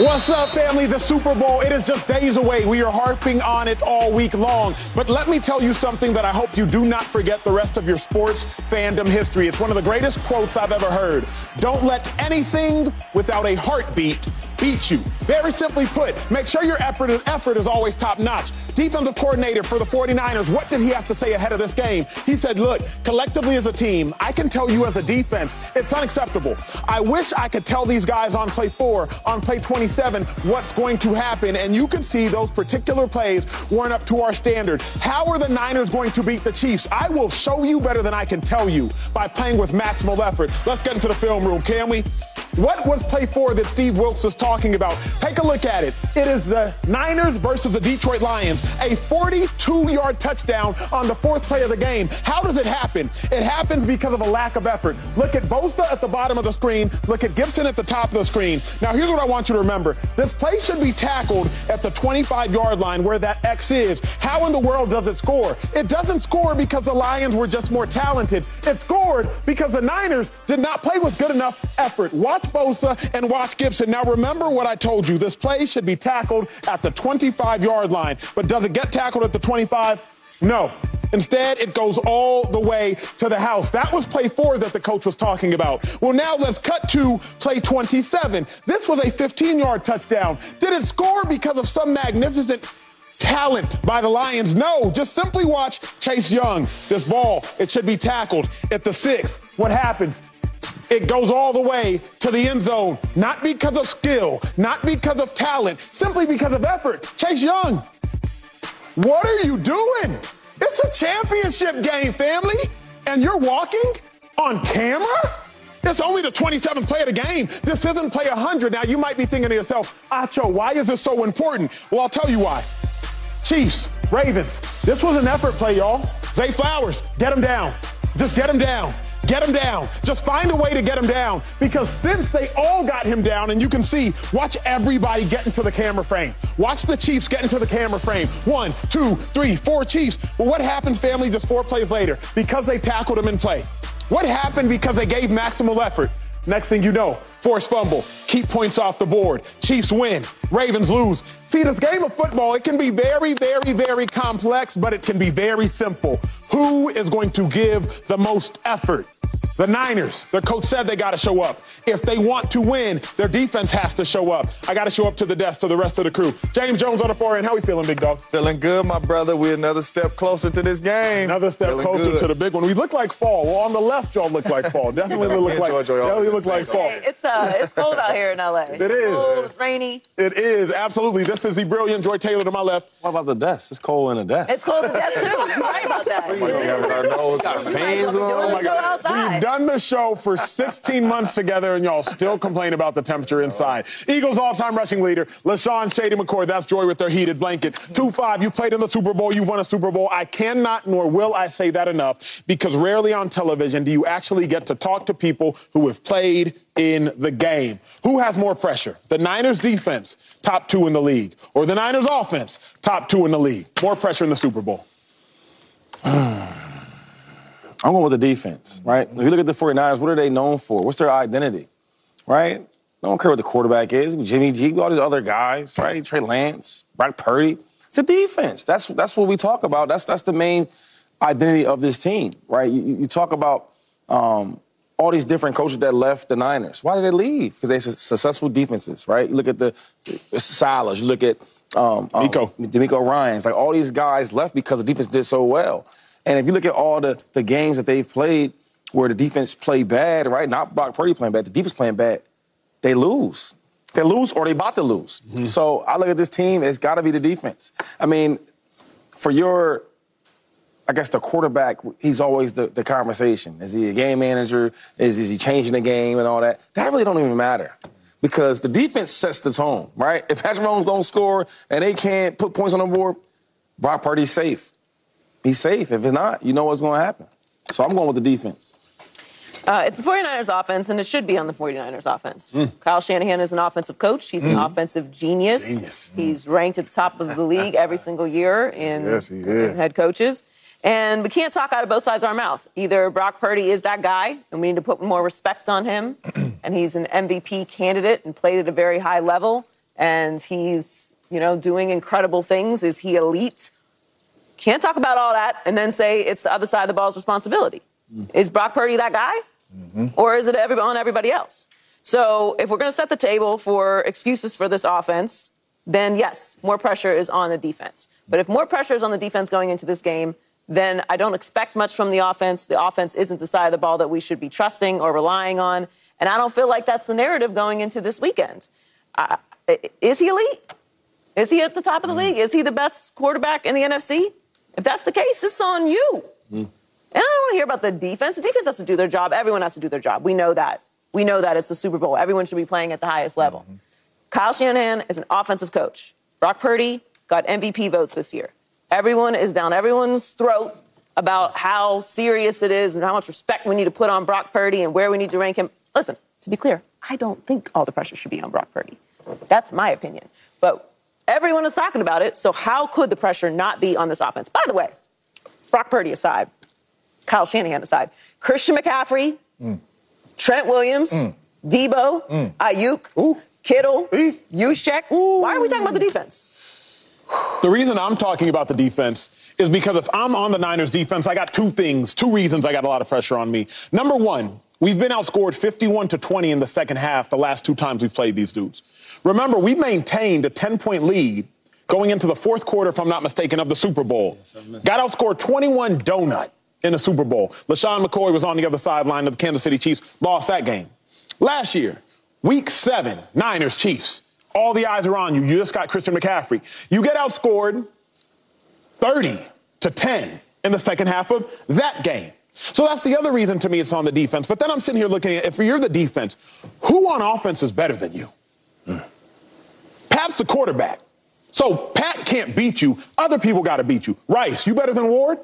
What's up, family? The Super Bowl, it is just days away. We are harping on it all week long. But let me tell you something that I hope you do not forget the rest of your sports fandom history. It's one of the greatest quotes I've ever heard. Don't let anything without a heartbeat beat you. Very simply put, make sure your effort, effort is always top notch. Defensive coordinator for the 49ers, what did he have to say ahead of this game? He said, look, collectively as a team, I can tell you as a defense, it's unacceptable. I wish I could tell these guys on play four, on play 27, what's going to happen. And you can see those particular plays weren't up to our standard. How are the Niners going to beat the Chiefs? I will show you better than I can tell you by playing with maximal effort. Let's get into the film room, can we? What was play four that Steve Wilks was talking about? Take a look at it. It is the Niners versus the Detroit Lions. A 42 yard touchdown on the fourth play of the game. How does it happen? It happens because of a lack of effort. Look at Bosa at the bottom of the screen. Look at Gibson at the top of the screen. Now, here's what I want you to remember this play should be tackled at the 25 yard line where that X is. How in the world does it score? It doesn't score because the Lions were just more talented. It scored because the Niners did not play with good enough effort. Watch Bosa and watch Gibson. Now, remember what I told you. This play should be tackled at the 25 yard line. But does it get tackled at the 25? No. Instead, it goes all the way to the house. That was play four that the coach was talking about. Well, now let's cut to play 27. This was a 15 yard touchdown. Did it score because of some magnificent talent by the Lions? No, just simply watch Chase Young. This ball, it should be tackled at the six. What happens? It goes all the way to the end zone, not because of skill, not because of talent, simply because of effort. Chase Young, what are you doing? It's a championship game, family, and you're walking on camera? It's only the 27th play of the game. This isn't play 100. Now, you might be thinking to yourself, Acho, why is this so important? Well, I'll tell you why. Chiefs, Ravens, this was an effort play, y'all. Zay Flowers, get him down. Just get him down. Get him down. Just find a way to get him down. Because since they all got him down, and you can see, watch everybody get into the camera frame. Watch the Chiefs get into the camera frame. One, two, three, four Chiefs. Well, what happens, family, just four plays later? Because they tackled him in play. What happened because they gave maximal effort? Next thing you know, force fumble, keep points off the board. Chiefs win, Ravens lose. See, this game of football, it can be very, very, very complex, but it can be very simple. Who is going to give the most effort? The Niners, their coach said they got to show up. If they want to win, their defense has to show up. I got to show up to the desk to the rest of the crew. James Jones on the far end. How we feeling, big dog? Feeling good, my brother. We're another step closer to this game. Another step feeling closer good. to the big one. We look like fall. Well, on the left, y'all look like fall. Definitely look like, definitely look like fall. Hey, it's, uh, it's cold out here in LA. It is. It's cold, it's rainy. It is, absolutely. This is the brilliant Joy Taylor to my left. What about the desk? It's cold in the desk. It's cold in the desk, too. You're right about that. My God. fans on. Oh my God. We've done the show for 16 months together, and y'all still complain about the temperature inside. Eagles all-time rushing leader, LeSean Shady McCoy. That's Joy with their heated blanket. 2-5, you played in the Super Bowl. You won a Super Bowl. I cannot nor will I say that enough because rarely on television do you actually get to talk to people who have played in the game. Who has more pressure? The Niners defense, top two in the league, or the Niners offense, top two in the league? More pressure in the Super Bowl. I'm going with the defense, right? If you look at the 49ers, what are they known for? What's their identity, right? I don't care what the quarterback is. Jimmy G, all these other guys, right? Trey Lance, Brock Purdy. It's the defense. That's that's what we talk about. That's that's the main identity of this team, right? You, you talk about um, all these different coaches that left the Niners. Why did they leave? Because they successful defenses, right? You look at the, the Salehs, you look at um, um. DeMeco Ryans. Like all these guys left because the defense did so well. And if you look at all the, the games that they've played where the defense played bad, right? Not Brock Purdy playing bad, the defense playing bad, they lose. They lose or they about to lose. Mm-hmm. So I look at this team, it's got to be the defense. I mean, for your, I guess the quarterback, he's always the, the conversation. Is he a game manager? Is, is he changing the game and all that? That really don't even matter because the defense sets the tone, right? If Patrick Mahomes don't score and they can't put points on the board, Brock Purdy's safe be safe. If it's not, you know what's going to happen. So I'm going with the defense. Uh, it's the 49ers offense, and it should be on the 49ers offense. Mm. Kyle Shanahan is an offensive coach. He's mm. an offensive genius. genius. He's ranked at the top of the league every single year in, yes, in head coaches. And we can't talk out of both sides of our mouth. Either Brock Purdy is that guy, and we need to put more respect on him, and he's an MVP candidate and played at a very high level, and he's, you know, doing incredible things. Is he elite? Can't talk about all that and then say it's the other side of the ball's responsibility. Mm. Is Brock Purdy that guy? Mm-hmm. Or is it on everybody else? So if we're going to set the table for excuses for this offense, then yes, more pressure is on the defense. But if more pressure is on the defense going into this game, then I don't expect much from the offense. The offense isn't the side of the ball that we should be trusting or relying on. And I don't feel like that's the narrative going into this weekend. Uh, is he elite? Is he at the top of the mm. league? Is he the best quarterback in the NFC? If that's the case, it's on you. Mm. And I don't want to hear about the defense. The defense has to do their job. Everyone has to do their job. We know that. We know that it's the Super Bowl. Everyone should be playing at the highest level. Mm-hmm. Kyle Shanahan is an offensive coach. Brock Purdy got MVP votes this year. Everyone is down everyone's throat about how serious it is and how much respect we need to put on Brock Purdy and where we need to rank him. Listen, to be clear, I don't think all the pressure should be on Brock Purdy. That's my opinion. But everyone is talking about it, so how could the pressure not be on this offense? By the way, Brock Purdy aside, Kyle Shanahan aside, Christian McCaffrey, mm. Trent Williams, mm. Deebo, mm. Aiyuk, Ooh. Kittle, e. Juszczyk. Why are we talking about the defense? The reason I'm talking about the defense is because if I'm on the Niners defense, I got two things, two reasons I got a lot of pressure on me. Number one, we've been outscored 51 to 20 in the second half the last two times we've played these dudes. Remember, we maintained a 10 point lead going into the fourth quarter, if I'm not mistaken, of the Super Bowl. Yes, got outscored 21 donut in the Super Bowl. LeSean McCoy was on the other sideline of the Kansas City Chiefs, lost that game. Last year, week seven, Niners, Chiefs. All the eyes are on you. You just got Christian McCaffrey. You get outscored 30 to 10 in the second half of that game. So that's the other reason to me it's on the defense. But then I'm sitting here looking at if you're the defense, who on offense is better than you? Mm. Pat's the quarterback. So Pat can't beat you. Other people got to beat you. Rice, you better than Ward?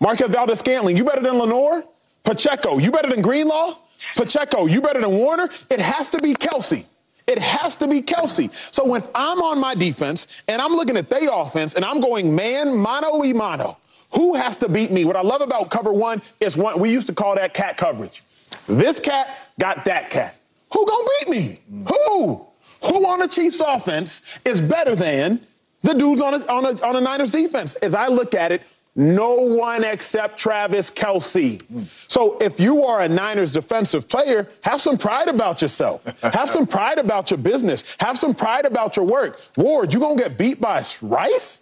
Marquez Valdes-Scantling, you better than Lenoir? Pacheco, you better than Greenlaw? Pacheco, you better than Warner? It has to be Kelce. It has to be Kelce. So when I'm on my defense and I'm looking at their offense and I'm going man, mano y mano, who has to beat me? What I love about cover one is one, we used to call that cat coverage. This cat got that cat. Who gonna beat me? Who? Who on the Chiefs offense is better than the dudes on a, on a, on a Niners defense? As I look at it, no one except Travis Kelce. Mm. So if you are a Niners defensive player, have some pride about yourself. have some pride about your business. Have some pride about your work. Ward, you gonna get beat by Rice?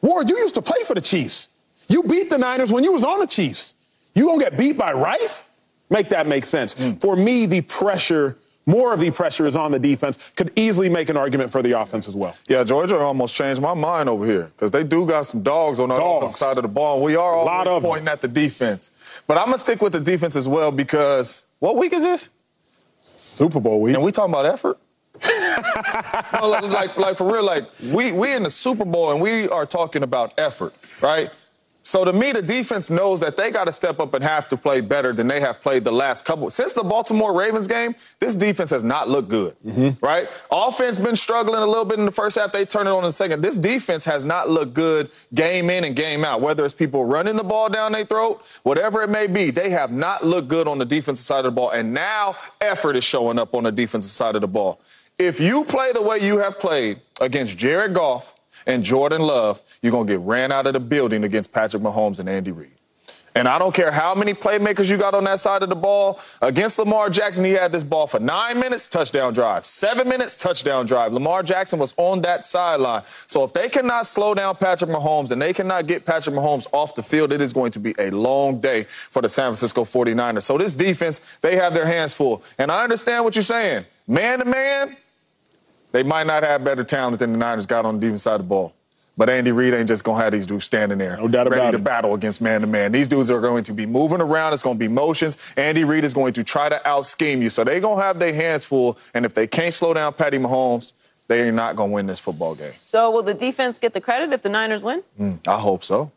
Ward, you used to play for the Chiefs. You beat the Niners when you was on the Chiefs. You gonna get beat by Rice? Make that make sense. Mm. For me, the pressure more of the pressure is on the defense. Could easily make an argument for the offense as well. Yeah, Georgia almost changed my mind over here because they do got some dogs on the side of the ball. And we are always pointing them. at the defense. But I'm going to stick with the defense as well because what week is this? Super Bowl week. And we talking about effort? no, like, like for real, like we we in the Super Bowl and we are talking about effort, right? So to me, the defense knows that they got to step up and have to play better than they have played the last couple. Since the Baltimore Ravens game, this defense has not looked good, mm-hmm. right? Offense been struggling a little bit in the first half. They turn it on in the second. This defense has not looked good game in and game out. Whether it's people running the ball down their throat, whatever it may be, they have not looked good on the defensive side of the ball. And now effort is showing up on the defensive side of the ball. If you play the way you have played against Jared Goff, and Jordan Love, you're going to get ran out of the building against Patrick Mahomes and Andy Reid. And I don't care how many playmakers you got on that side of the ball. Against Lamar Jackson, he had this ball for nine minutes, touchdown drive. Seven minutes, touchdown drive. Lamar Jackson was on that sideline. So if they cannot slow down Patrick Mahomes and they cannot get Patrick Mahomes off the field, it is going to be a long day for the San Francisco 49ers. So this defense, they have their hands full. And I understand what you're saying. Man to man, they might not have better talent than the Niners got on the defense side of the ball. But Andy Reid ain't just gonna have these dudes standing there, no doubt ready to it. battle against man to man. These dudes are going to be moving around. It's gonna be motions. Andy Reid is going to try to out scheme you. So they're gonna have their hands full. And if they can't slow down Patty Mahomes, they are not gonna win this football game. So will the defense get the credit if the Niners win? Mm, I hope so.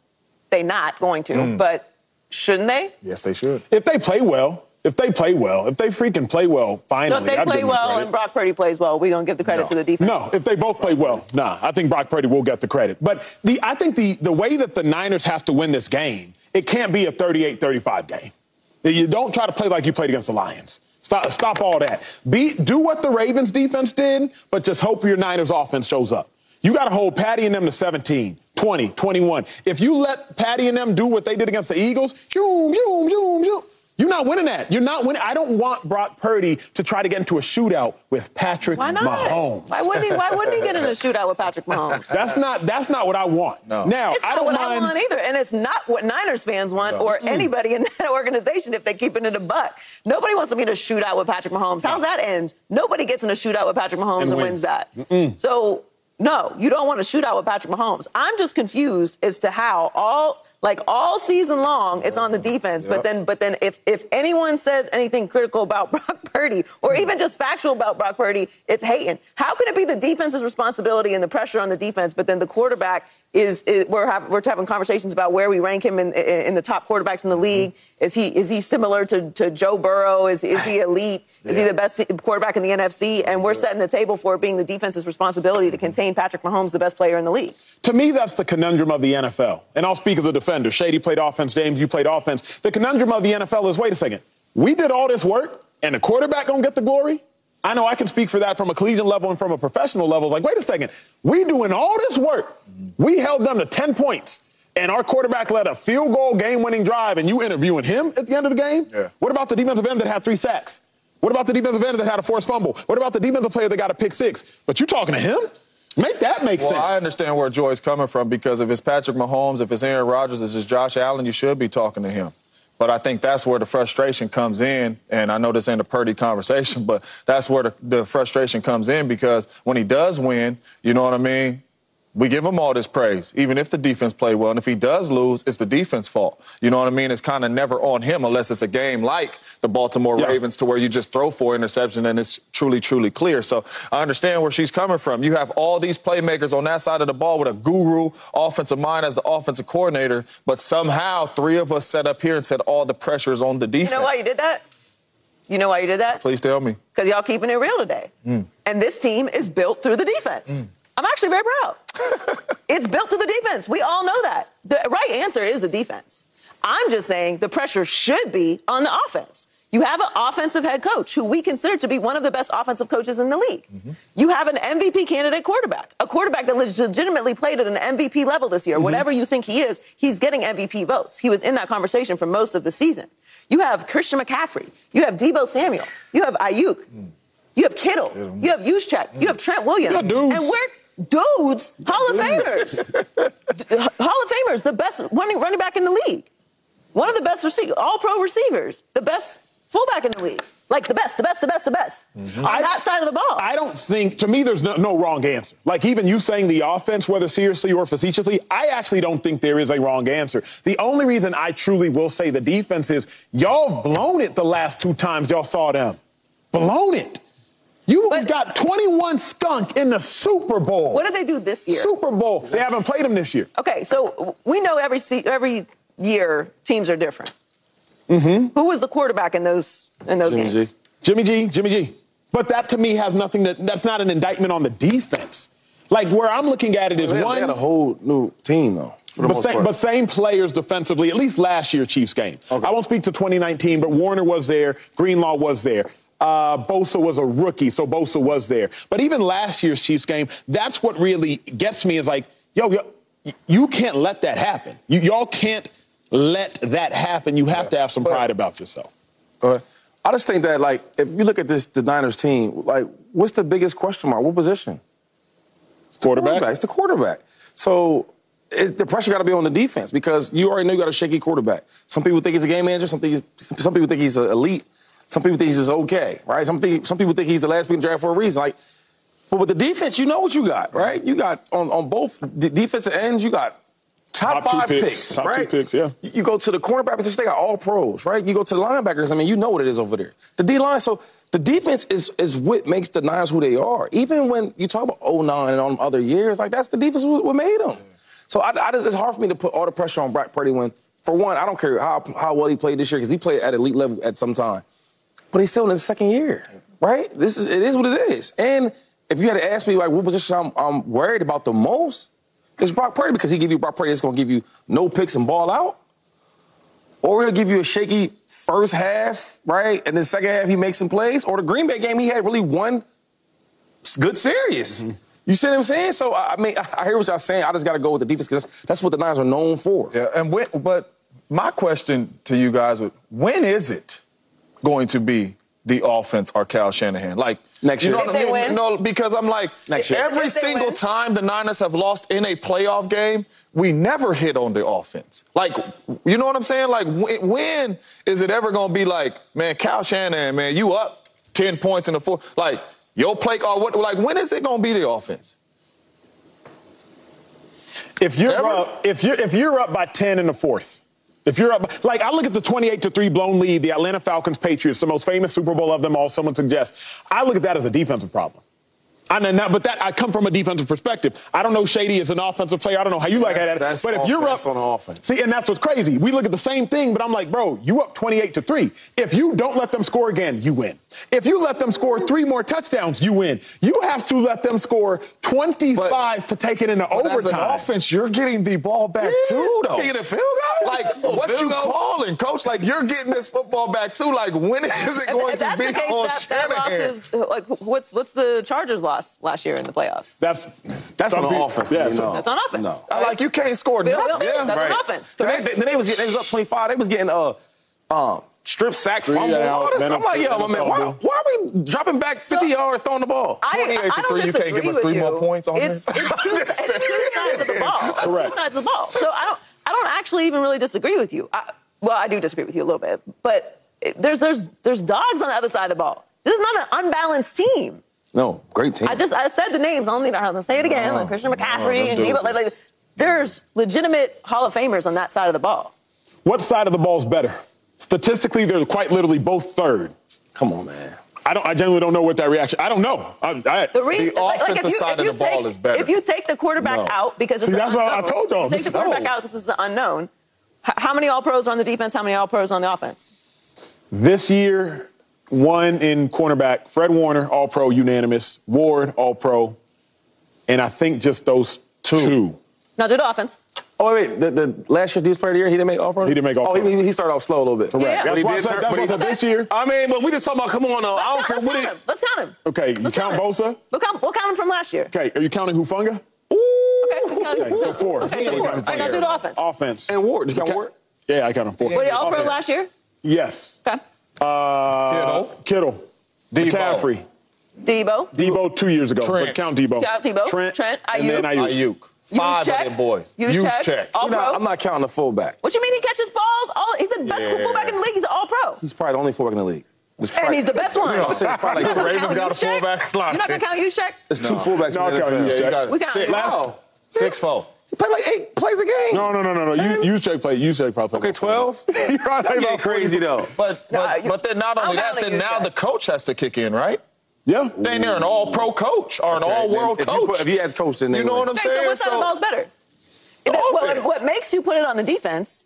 They're not going to, mm. but shouldn't they? Yes, they should. If they play well, if they play well, if they freaking play well, finally. So if they play well and Brock Purdy plays well, we're gonna give the credit no. to the defense. No, if they both play well, nah. I think Brock Purdy will get the credit. But the I think the the way that the Niners have to win this game, it can't be a 38-35 game. You don't try to play like you played against the Lions. Stop, stop all that. Be, do what the Ravens defense did, but just hope your Niners offense shows up. You got to hold Patty and them to 17, 20, 21. If you let Patty and them do what they did against the Eagles, zoom, zoom, zoom, zoom, you're not winning that. You're not winning. I don't want Brock Purdy to try to get into a shootout with Patrick Why not? Mahomes. Why wouldn't he? Why wouldn't he get in a shootout with Patrick Mahomes? That's not. That's not what I want. No. Now It's I not don't what mind. I want either, and it's not what Niners fans want No. or anybody in that organization if they keep it in a buck. Nobody wants to be in a shootout with Patrick Mahomes. How's that end? Nobody gets in a shootout with Patrick Mahomes And and, wins. wins that. So no, you don't want to shoot out with Patrick Mahomes. I'm just confused as to how all like all season long it's on the defense, but then but then if if anyone says anything critical about Brock Purdy or hmm. even just factual about Brock Purdy, it's hating. How can it be the defense's responsibility and the pressure on the defense, but then the quarterback is, is we're have, we're having conversations about where we rank him in, in, in the top quarterbacks in the hmm. league. Is he is he similar to, to Joe Burrow? Is is he elite? Is he the best quarterback in the NFC? And we're setting the table for it being the defense's responsibility to hmm. contain Patrick Mahomes, the best player in the league. To me, that's the conundrum of the NFL. And I'll speak as a defender. Shady played offense, James, you played offense. The conundrum of the NFL is wait a second. We did all this work, and the quarterback gonna get the glory? I know I can speak for that from a collegiate level and from a professional level. Like, wait a second. We doing all this work. We held them to 10 points. And our quarterback led a field goal game winning drive, and you interviewing him at the end of the game? Yeah. What about the defensive end that had three sacks? What about the defensive end that had a forced fumble? What about the defensive player that got a pick six? But you talking to him? Make that make Well, sense. Well, I understand where Joy's coming from because if it's Patrick Mahomes, if it's Aaron Rodgers, if it's Josh Allen, you should be talking to him. But I think that's where the frustration comes in. And I know this ain't a Purdy conversation, but that's where the, the frustration comes in because when he does win, you know what I mean? We give him all this praise, even if the defense played well. And if he does lose, it's the defense fault. You know what I mean? It's kind of never on him unless it's a game like the Baltimore Yeah. Ravens to where you just throw four interception and it's truly, truly clear. So I understand where she's coming from. You have all these playmakers on that side of the ball with a guru offensive mind as the offensive coordinator, but somehow three of us set up here and said all the pressure is on the defense. You know why you did that? You know why you did that? Please tell me. Because y'all keeping it real today. Mm. And this team is built through the defense. I'm actually very proud. it's built to the defense. We all know that. The right answer is the defense. I'm just saying the pressure should be on the offense. You have an offensive head coach who we consider to be one of the best offensive coaches in the league. You have an MVP candidate quarterback, a quarterback that legitimately played at an MVP level this year. Whatever you think he is, he's getting MVP votes. He was in that conversation for most of the season. You have Christian McCaffrey. You have Deebo Samuel. You have Aiyuk. You have Kittle. You have Juszczyk. You have Trent Williams. And we're dudes, Hall of Famers. Hall of Famers, the best running running back in the league. One of the best receivers, all pro receivers, the best fullback in the league. Like the best, the best, the best, the best. Mm-hmm. On I- that side of the ball. I don't think, to me, there's no, no wrong answer. Like even you saying the offense, whether seriously or facetiously, I actually don't think there is a wrong answer. The only reason I truly will say the defense is y'all have blown it the last two times y'all saw them. Blown it. You But- got 21 skunk in the Super Bowl. what did they do this year? Super Bowl. They haven't played them this year. Okay, so we know every every year teams are different. Mm-hmm. Who was the quarterback in those in those Jimmy games? G. Jimmy G, Jimmy G. But that to me has nothing to, that's not an indictment on the defense. Like where I'm looking at it is They had, one. they had a whole new team though. For the But most same, part. but same players defensively, at least last year Chiefs game. Okay. I won't speak to 2019, but Warner was there, Greenlaw was there. Uh, Bosa was a rookie, so Bosa was there. But even last year's Chiefs game, that's what really gets me is like, yo, yo you can't let that happen. You, y'all can't let that happen. You have to have some pride about yourself. Go ahead. I just think that like if you look at this the Niners team, like what's the biggest question mark? What position? Quarterback? It's the quarterback. So it, the pressure got to be on the defense because you already know you got a shaky quarterback. Some people think he's a game manager. Some, think he's, some people think he's an elite. Some people think he's just okay, right? Some, think, some people think he's the last pick in draft for a reason. Like, but with the defense, you know what you got, right? You got on, on both the defensive ends, you got top, Top five picks. picks, Top two picks, yeah. You you go to the cornerback position, they got all pros, right? You go to the linebackers, I mean, you know what it is over there. The D line, so the defense is is what makes the Niners who they are. Even when you talk about 09 and on other years, like that's the defense what, what made them. So I, I just, it's hard for me to put all the pressure on Brock Purdy when, for one, I don't care how, how well he played this year because he played at elite level at some time, but he's still in his second year, right? This is it is what it is. And if you had to ask me like what position I'm, I'm worried about the most, it's Brock Purdy because he give you Brock Purdy that's going to give you no picks and ball out. Or he'll give you a shaky first half, right? And then second half he makes some plays. Or the Green Bay game, he had really one good series. Mm-hmm. You see what I'm saying? So I mean, I hear what y'all saying. I just got to go with the defense because that's, that's what the Niners are known for. Yeah, and when, but my question to you guys when is it going to be the offense or Kyle Shanahan? Like Next year, you know If what I mean? win? No, because I'm like Next year. every single win? time the Niners have lost in a playoff game, we never hit on the offense. Like you know what I'm saying? Like when, when is it ever going to be like, man, Kyle Shanahan, man, you up 10 points in the fourth? Like your play or what? Like when is it going to be the offense? If you're Ever? up, if you're if you're up by 10 in the fourth, if you're up, like I look at the 28 to three blown lead, the Atlanta Falcons Patriots, the most famous Super Bowl of them all. Someone suggests. I look at that as a defensive problem. I know not, but that I come from a defensive perspective. I don't know Shady is an offensive player. I don't know how you like That's- at it. that's But if you're up on offense. see, and that's what's crazy. We look at the same thing, but I'm like, bro, you up 28 to three. If you don't let them score again, you win. If you let them score three more touchdowns, you win. You have to let them score 25 to take it into But as an overtime. offense, you're getting the ball back too, though. Can you get a field goal? Like, A what you goal? calling, coach? Like, you're getting this football back too. Like, when is it going to be the case, on that, that loss is like what's what's the Chargers loss last year in the playoffs? That's That's some on people- offense. Yeah, so- That's on offense. No. I Like, you can't score Bill, nothing. Bill, that's Right. on offense. Then Correct? they, they was getting, they was up 25. They was getting uh um strip sack Three fumble. out, all this. I'm like, yo, my man, why, why are we dropping back 50 yards throwing the ball? I, 28 to I don't three, you can't give us three you. more points on it's, this? It's, two, it's two sides of the ball. It's two sides of the ball. So I don't, I don't actually even really disagree with you. I, well, I do disagree with you a little bit, but there's, there's, there's dogs on the other side of the ball. This is not an unbalanced team. No, great team. I just I said the names. I don't need to have them say it again. Like Christian McCaffrey them and dudes Deebo. Like, like, there's legitimate Hall of Famers on that side of the ball. what side of the ball's better? Statistically, they're quite literally both third. Come on, man. I don't. I genuinely don't know what that reaction. I don't know. I, I, The, reason, The offensive side of the ball is better. If you take the quarterback No. out because See, it's that's an what I unknown, told y'all. you take the quarterback No. out because it's an unknown. How many All Pros are on the defense? How many All Pros are on the offense? This year, one in cornerback, Fred Warner, All Pro, unanimous. Ward, All Pro, and I think just those two. Now do the offense. Oh, wait, wait. The, the last year, defense player of the year, he didn't make all pro? He didn't make Oh, All-Pro. he, he started off slow a little bit. Correct. Yeah. That's But why I he did said, turn- that's but why I he- said this year. I mean, but we just talking about, come on, though. I don't Let's care count what him. it Let's count him. Okay, you Let's count him. Bosa? We'll count, we'll count him from last year. Okay, are you counting Hufanga? Okay, we'll Okay, so four. Okay, so four. we All count now do the offense. Offense. And Ward. Did you count Ward? Yeah, I count him four. Were they All Pro last year? Yes. Okay. Uh, Kittle. Kittle. Deebo. McCaffrey. Deebo. Deebo two years ago. Trent. Count Deebo. Count Deebo. Trent. Trent. And then Aiyuk. Aiyuk. Aiyuk. Five check. of them boys. Use Use check. check. All You know, pro. I'm not counting the fullback. What you mean he catches balls? All he's the best Yeah. fullback in the league. He's All Pro, He's probably the only fullback in the league. There's and probably- he's the best one. You know, I'm saying it's probably like You're two- not Ravens got a fullback slot You're not gonna team. count Juszczyk? There's two fullbacks No, in the NFL. Yeah, you got We it. got Six. Wow. six, four. He played like eight plays a game. No, no, no, no, no. Ten? You, you check play. You check probably. Okay, 12? you probably getting crazy, though. But Nah, but, you- but then not I'm only that, then now Shaq. the coach has to kick in, right? Yeah. Then they're an all-pro coach or an all-world if you coach. put- if you had coach, then they you know what I'm Okay, so saying? what side of the ball's better? It- what, what makes you put it on the defense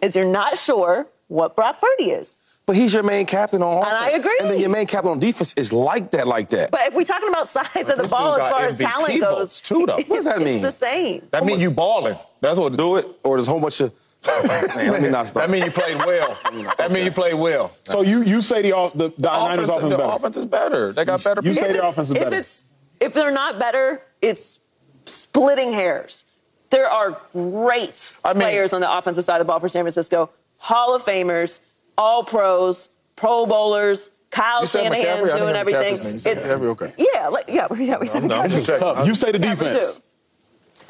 is you're not sure what Brock Purdy is. But he's your main captain on offense. And I agree. And then your main captain on defense is like that, like that. But if we're talking about sides of the ball as got far as talent goes, votes too, though. What does that mean? it's mean? the same. that mean you balling. That's what do it, or there's a whole bunch of. Man, let me not stop. That mean you played well. that mean you played well. So you you say the off- the, the Niners Offense, offense the better. offense is better. They got better You say If the offense is better. if it's if they're not better, it's splitting hairs. There are great I mean- players on the offensive side of the ball for San Francisco, Hall of Famers, All Pros, Pro Bowlers. Kyle Shanahan's McCaffrey? Doing everything. McCaffrey's name. You okay. yeah, like, yeah, yeah. We said I'm. McCaffrey. Just checking. Tough. You say the McCaffrey defense.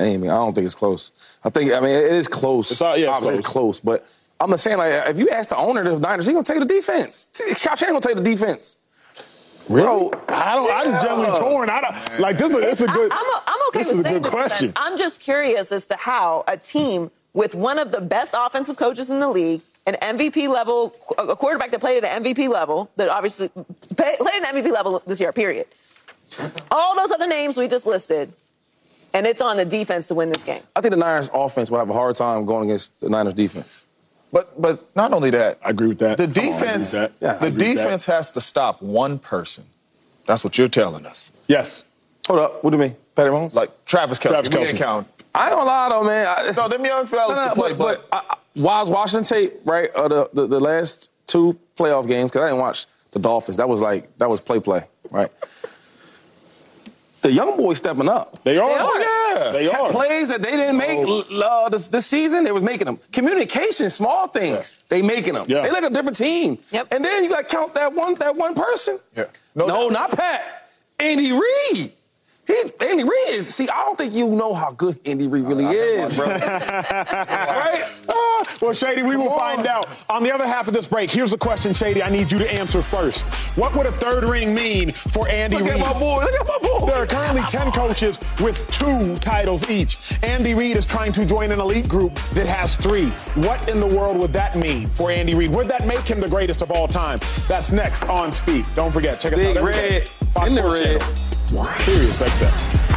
Too. Hey, man, I don't think it's close. I think, I mean, it is close. It's all- yeah, it's Obviously, it's close. But I'm just saying, like, if you ask the owner of the Niners, he's gonna take the defense. Kyle Shanahan gonna take the defense. Bro, I don't. I'm generally torn. I don't like this. Is, it's a good. I, am a, I'm okay this with is a saying good the defense. question. I'm just curious as to how a team with one of the best offensive coaches in the league, an MVP level, a quarterback that played at an MVP level, that obviously played at an MVP level this year, period. All those other names we just listed, and it's on the defense to win this game. I think the Niners offense will have a hard time going against the Niners defense. But but not only that, I agree with that. The Come on, I agree with defense, that. Yeah, the agree that. defense has to stop one person. That's what you're telling us. Yes. Hold up, what do you mean? Patty Mahomes? Like Travis Kelce. Travis we Kelce. didn't count. I ain't gonna lie though, man. I, No, them young fellas No, no, can play, but- but, but I- while I was watching tape, right, uh, the, the the last two playoff games, because I didn't watch the Dolphins. That was like that was play play, right? The young boys stepping up. They are. They are. Yeah. They are. Plays that they didn't make uh, this, this season, they was making them. Communication, small things, they making them. Yeah. They like a different team. Yep. And then you got to count that one that one person. Yeah. No, No not Pat. Andy Reid. He, Andy Reid is. See, I don't think you know how good Andy Reid really is, bro. right? Ah, well, Shady, we will find out. On the other half of this break, here's the question, Shady. I need you to answer first. What would a third ring mean for Andy Reid? Look at Reid? my boy. Look at my boy. There are currently 10 coaches with two titles each. Andy Reid is trying to join an elite group that has three. What in the world would that mean for Andy Reid? Would that make him the greatest of all time? That's next on Speak. Don't forget, check us Big out day. red Fox in the red. Channel. Serious, like it.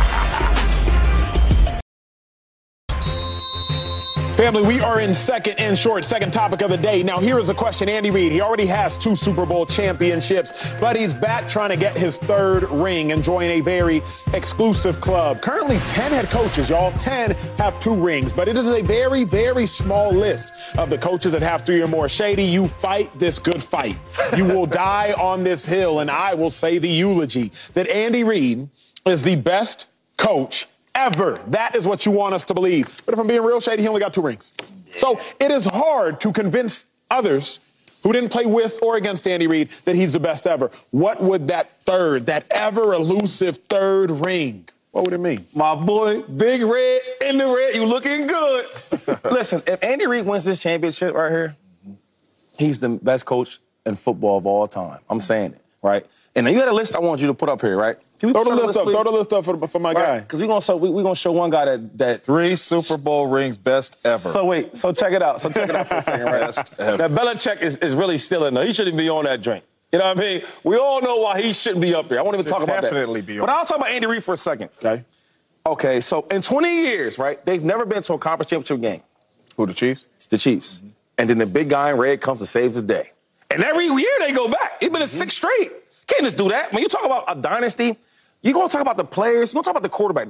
Family, we are in second and short, second topic of the day. Now, here is a question. Andy Reid, he already has two Super Bowl championships, but he's back trying to get his third ring and join a very exclusive club. Currently, 10 head coaches, y'all. 10 have two rings, but it is a very, very small list of the coaches that have three or more. Shady, you fight this good fight. You will die on this hill, and I will say the eulogy that Andy Reid is the best coach ever. That is what you want us to believe. But if I'm being real shady, he only got two rings. So it is hard to convince others who didn't play with or against Andy Reid that he's the best ever. What would that third, that ever elusive third ring, what would it mean? My boy, Big Red in the red. You looking good. Listen, if Andy Reid wins this championship right here, he's the best coach in football of all time. I'm saying it, right? And now you got a list I want you to put up here, right? Can we Throw the put list up. Throw the list up for, for my guy. Because we're gonna show we, we gonna show one guy that that Three Super Bowl rings, best ever. So wait, so check it out. So check it out for a second, right? Best ever. That Belichick is, is really still in there. He shouldn't be on that drink. You know what I mean? We all know why he shouldn't be up there. I won't even Should talk about that. definitely be on But I'll talk about Andy Reid for a second. Okay. Okay, so in 20 years, right, they've never been to a conference championship game. Who the Chiefs? It's the Chiefs. Mm-hmm. And then the big guy in red comes and saves the day. And every year they go back. It's been a mm-hmm. six straight. Can't just do that. When you talk about a dynasty, you're gonna talk about the players, you're gonna talk about the quarterback.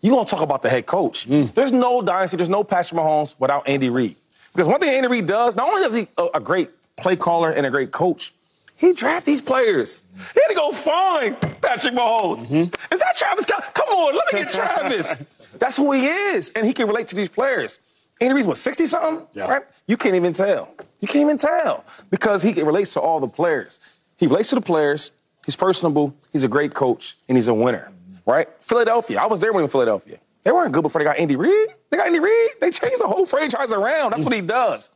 You're gonna talk about the head coach. Mm. There's no dynasty, there's no Patrick Mahomes without Andy Reid. Because one thing Andy Reid does, not only does he a, a great play caller and a great coach, he draft these players. He had to go find Patrick Mahomes. Mm-hmm. Is that Travis? Kel- Come on, let me get Travis. That's who he is, and he can relate to these players. Andy Reid's what, 60 something? Yeah. Right? You can't even tell. You can't even tell because he relates to all the players. He relates to the players. He's personable. He's a great coach, and he's a winner. Right? Philadelphia. I was there when Philadelphia. They weren't good before they got Andy Reid. They got Andy Reid. They changed the whole franchise around. That's what he does.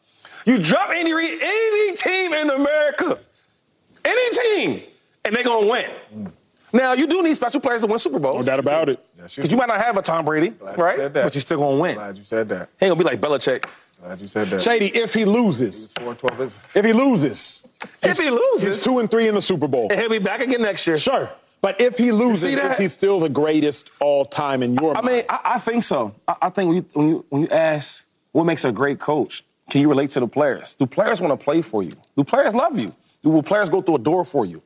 You drop Andy Reid, any team in America, any team, and they're gonna win. Now you do need special players to win Super Bowls. No doubt about it. Because you might not have a Tom Brady, Glad you right? said that. But you're still gonna win. Glad you said that. He ain't gonna be like Belichick. Glad you said that. Shady, if he loses, Four and twelve is. if he loses, If he he's loses, two and three in the Super Bowl. and he'll be back again next year. Sure. But if he loses, see that? is he still the greatest all time in your I mind? mean, I, I think so. I, I think when you, when you when you ask what makes a great coach, can you relate to the players? Do players want to play for you? Do players love you? Do will players go through a door for you?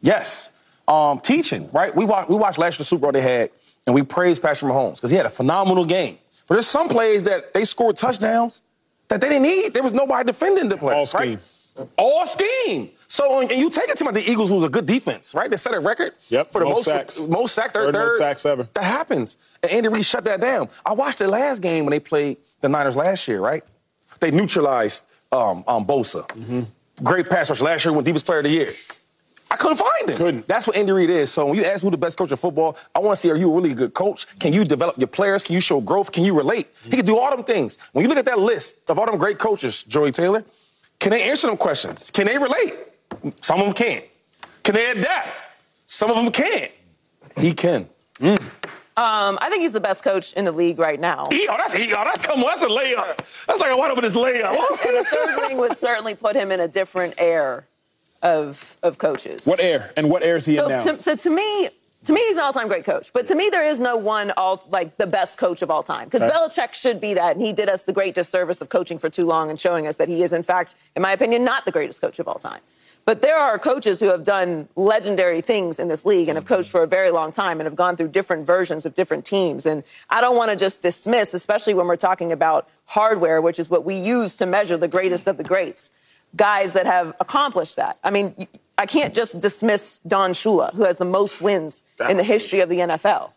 Yes. Um, teaching, right? We watched we watched last year's Super Bowl they had, and we praised Patrick Mahomes because he had a phenomenal game. But there's some plays that they scored touchdowns that they didn't need. There was nobody defending the play. All scheme. All scheme. So and you take it to like the Eagles, who's a good defense, right? They set a record Yep, for the most most sacks. most sacks, third, Third most sacks ever. That happens. And Andy Reid shut that down. I watched the last game when they played the Niners last year, right? They neutralized um, um, Bosa. Mm-hmm. Great pass rush last year, won Defense Player of the Year. I couldn't find him. Couldn't. That's what Andy Reid is. So when you ask who the best coach of football, I want to see are you a really good coach? Can you develop your players? Can you show growth? Can you relate? He can do all them things. When you look at that list of all them great coaches, Joey Taylor, can they answer them questions? Can they relate? Some of them can't. Can they adapt? Some of them can't. He can. Um, I think he's the best coach in the league right now. He, oh, that's he, oh, that's come on, that's a layup. That's like a wide open this layup. And the third ring would certainly put him in a different air of of coaches. what air? And what air is he in So now? to, so to me, to me, he's an all-time great coach. But to me, there is no one all like the best coach of all time because Okay. Belichick should be that, and he did us the great disservice of coaching for too long and showing us that he is, in fact, in my opinion, not the greatest coach of all time. But there are coaches who have done legendary things in this league and have coached for a very long time and have gone through different versions of different teams. And I don't want to just dismiss, especially when we're talking about hardware, which is what we use to measure the greatest of the greats, guys that have accomplished that. I mean, I can't just dismiss Don Shula, who has the most wins in the history of the NFL.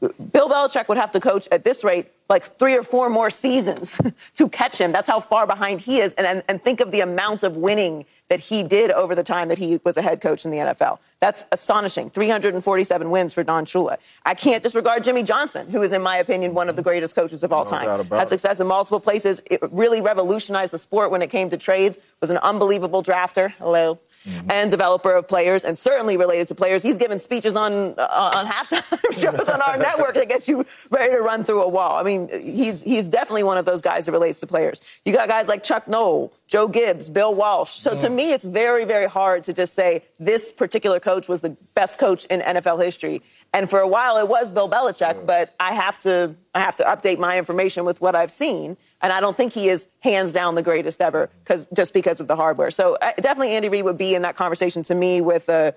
Bill Belichick would have to coach at this rate like three or four more seasons to catch him. That's how far behind he is. And, and, and, think of the amount of winning that he did over the time that he was a head coach in the NFL. That's astonishing. 347 wins for Don Shula. I can't disregard Jimmy Johnson, who is, in my opinion, one of the greatest coaches of all no time. Had success in multiple places. It really revolutionized the sport when it came to trades. Was an unbelievable drafter. Hello mm-hmm. and developer of players, and certainly related to players. He's given speeches on uh, on halftime shows on our network that gets you ready to run through a wall. I mean, he's he's definitely one of those guys that relates to players. You got guys like Chuck Noll, Joe Gibbs, Bill Walsh. So to me, it's very very hard to just say this particular coach was the best coach in NFL history. And for a while, it was Bill Belichick, but I have to I have to update my information with what I've seen, and I don't think he is hands down the greatest ever because just because of the hardware. So uh, definitely, Andy Reid would be in that conversation to me with a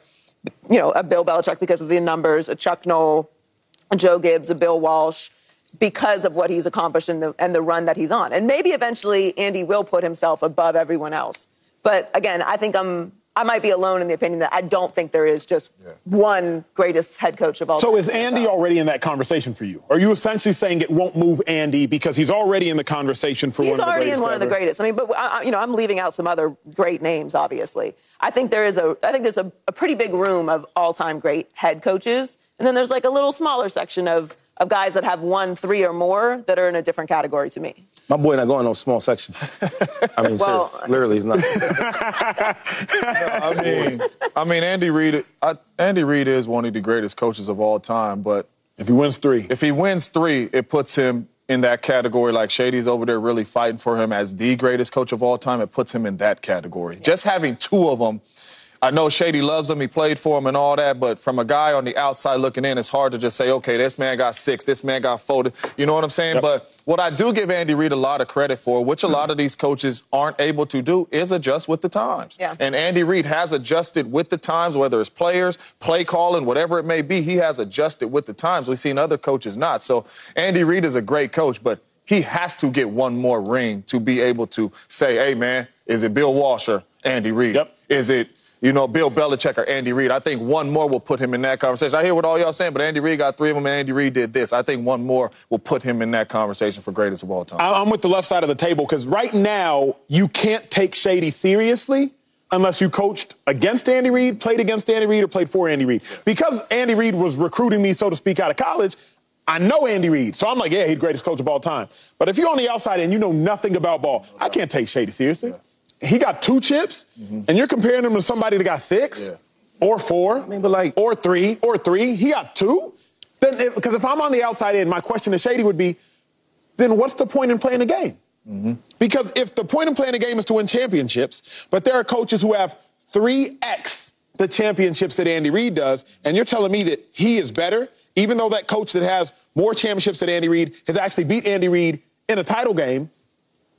you know a Bill Belichick because of the numbers, a Chuck Noll, a Joe Gibbs, a Bill Walsh. Because of what he's accomplished and the, and the run that he's on. And maybe eventually Andy will put himself above everyone else. But again, I think I'm I might be alone in the opinion that I don't think there is just yeah. one greatest head coach of all so time. So is Andy already in that conversation for you? Are you essentially saying it won't move Andy because he's already in the conversation for he's one of the greatest? He's already in one ever? of the greatest. I mean, but I, you know, I'm leaving out some other great names. Obviously, I think there is a I think there's a, a pretty big room of all-time great head coaches, and then there's like a little smaller section of of guys that have won three or more that are in a different category to me. My boy not going on no small section. I mean, well, serious, literally, he's not. no, I mean, I mean, Andy Reid. I, Andy Reid is one of the greatest coaches of all time. But if he wins three, if he wins three, it puts him in that category. Like Shady's over there really fighting for him as the greatest coach of all time. It puts him in that category. Just having two of them I know Shady loves him. He played for him and all that. But from a guy on the outside looking in, it's hard to just say, okay, this man got six, this man got folded. You know what I'm saying? Yep. But what I do give Andy Reid a lot of credit for, which a lot mm-hmm. of these coaches aren't able to do, is adjust with the times. Yeah. And Andy Reid has adjusted with the times, whether it's players, play calling, whatever it may be. He has adjusted with the times. We've seen other coaches not. So Andy Reid is a great coach, but he has to get one more ring to be able to say, hey, man, is it Bill Walsh or Andy Reid? Yep. Is it you know, Bill Belichick or Andy Reid. I think one more will put him in that conversation. I hear what all y'all saying, but Andy Reid got three of them, and Andy Reid did this. I think one more will put him in that conversation for greatest of all time. I'm with the left side of the table because right now you can't take Shady seriously unless you coached against Andy Reid, played against Andy Reid, or played for Andy Reid. Because Andy Reid was recruiting me, so to speak, out of college, I know Andy Reid. So I'm like, yeah, he's the greatest coach of all time. But if you're on the outside and you know nothing about ball, I can't take Shady seriously. Yeah he got two chips, mm-hmm. and you're comparing him to somebody that got six yeah. or four, I mean, but like, or three or three. He got two. Then, because if, if I'm on the outside in, my question to Shady would be, then what's the point in playing the game? Mm-hmm. Because if the point in playing the game is to win championships, but there are coaches who have 3x the championships that Andy Reid does, and you're telling me that he is better, even though that coach that has more championships than Andy Reid has actually beat Andy Reid in a title game,